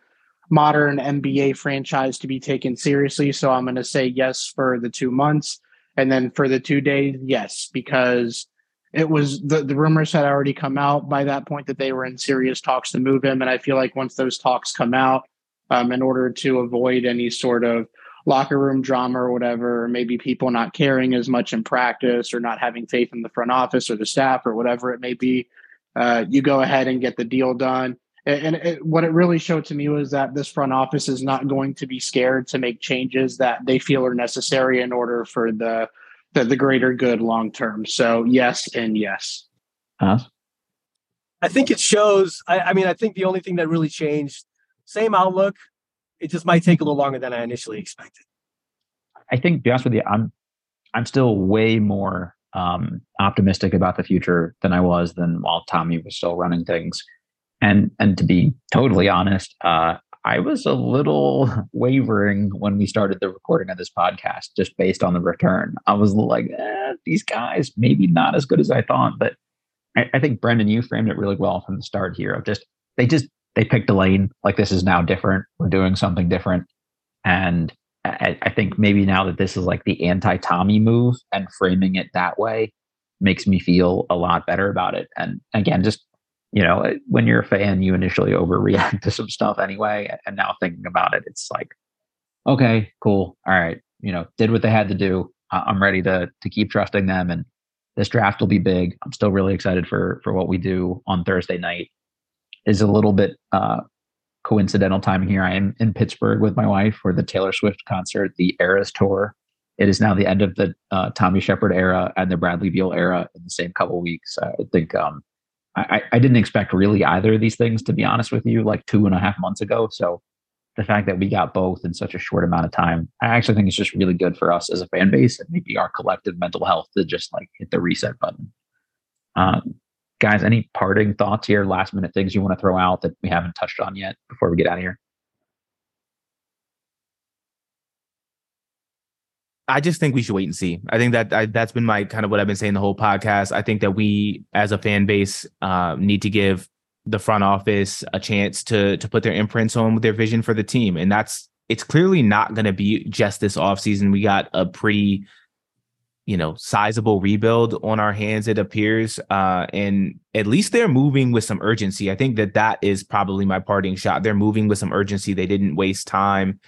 modern NBA franchise to be taken seriously. So I'm going to say yes for the two months. And then for the two days, yes, because it was the, the rumors had already come out by that point that they were in serious talks to move him. And I feel like once those talks come out, um, in order to avoid any sort of locker room drama or whatever, or maybe people not caring as much in practice or not having faith in the front office or the staff or whatever it may be, uh, you go ahead and get the deal done and it, what it really showed to me was that this front office is not going to be scared to make changes that they feel are necessary in order for the the, the greater good long term. So yes and yes. Huh? I think it shows. I, I mean, I think the only thing that really changed, same outlook. It just might take a little longer than I initially expected. I think, to be honest with you, I'm I'm still way more um, optimistic about the future than I was than while Tommy was still running things. And and to be totally honest, uh, I was a little (laughs) wavering when we started the recording of this podcast, just based on the return. I was like, eh, these guys maybe not as good as I thought, but I, I think Brendan, you framed it really well from the start here. Of just they just they picked a lane like this is now different. Doing something different, and I, I think maybe now that this is like the anti-Tommy move and framing it that way makes me feel a lot better about it. And again, just you know, when you're a fan, you initially overreact (laughs) to some stuff anyway. And now thinking about it, it's like, okay, cool, all right, you know, did what they had to do. I'm ready to to keep trusting them, and this draft will be big. I'm still really excited for for what we do on Thursday night. Is a little bit uh, coincidental timing here. I am in Pittsburgh with my wife for the Taylor Swift concert, the Eras Tour. It is now the end of the uh, Tommy Sheppard era and the Bradley Beal era in the same couple weeks. I think um, I, I didn't expect really either of these things, to be honest with you, like two and a half months ago. So the fact that we got both in such a short amount of time, I actually think it's just really good for us as a fan base and maybe our collective mental health to just like hit the reset button. Um, guys, any parting thoughts here, last minute things you want to throw out that we haven't touched on yet before we get out of here? I just think we should wait and see. I think that I, that's been my kind of what I've been saying the whole podcast. I think that we, as a fan base, uh, need to give the front office a chance to to put their imprints on their vision for the team, and that's it's clearly not going to be just this offseason. We got a pretty you know sizable rebuild on our hands it appears uh and at least they're moving with some urgency. I think that that is probably my parting shot. They're moving with some urgency. They didn't waste time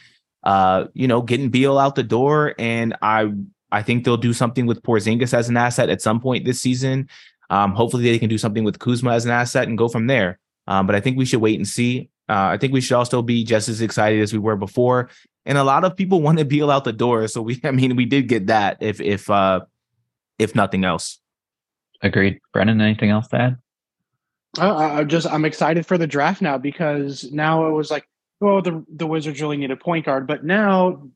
uh you know getting Beal out the door and i i think they'll do something with Porzingis as an asset at some point this season. Um hopefully they can do something with Kuzma as an asset and go from there. Um but i think we should wait and see uh, I think we should also be just as excited as we were before and a lot of people (laughs) want to Beal out the door. So we, I mean, we did get that. If if uh, if nothing else. Agreed. Brendan, anything else to add? Uh, I just I'm excited for the draft now because now it was like, oh, the the Wizards really need a point guard, but now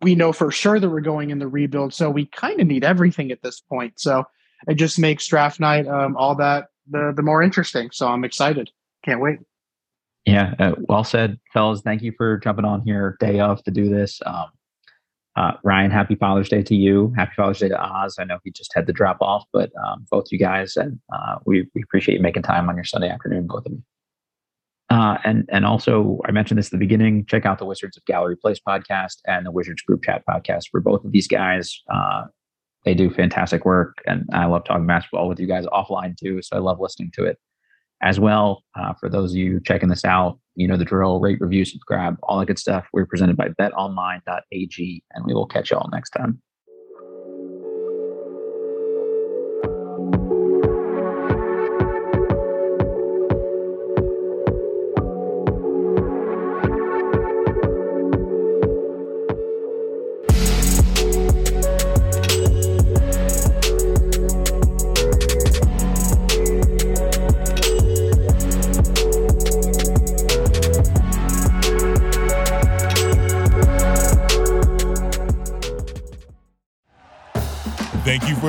we know for sure that we're going in the rebuild, so we kind of need everything at this point. So it just makes draft night um, all that the the more interesting. So I'm excited. Can't wait. Yeah, uh, well said, fellas. Thank you for jumping on here day of to do this. Um, uh, Ryan, happy Father's Day to you. Happy Father's Day to Oz. I know he just had to drop off, but um, both you guys, and uh, we, we appreciate you making time on your Sunday afternoon, both of you. Uh, and and also, I mentioned this at the beginning. Check out the Wizards of Gallery Place podcast and the Wizards Group Chat podcast for both of these guys. Uh, they do fantastic work, and I love talking basketball with you guys offline too. So I love listening to it as well. Uh, for those of you checking this out, you know the drill, rate, review, subscribe, all that good stuff. We're presented by betonline.ag, and we will catch you all next time.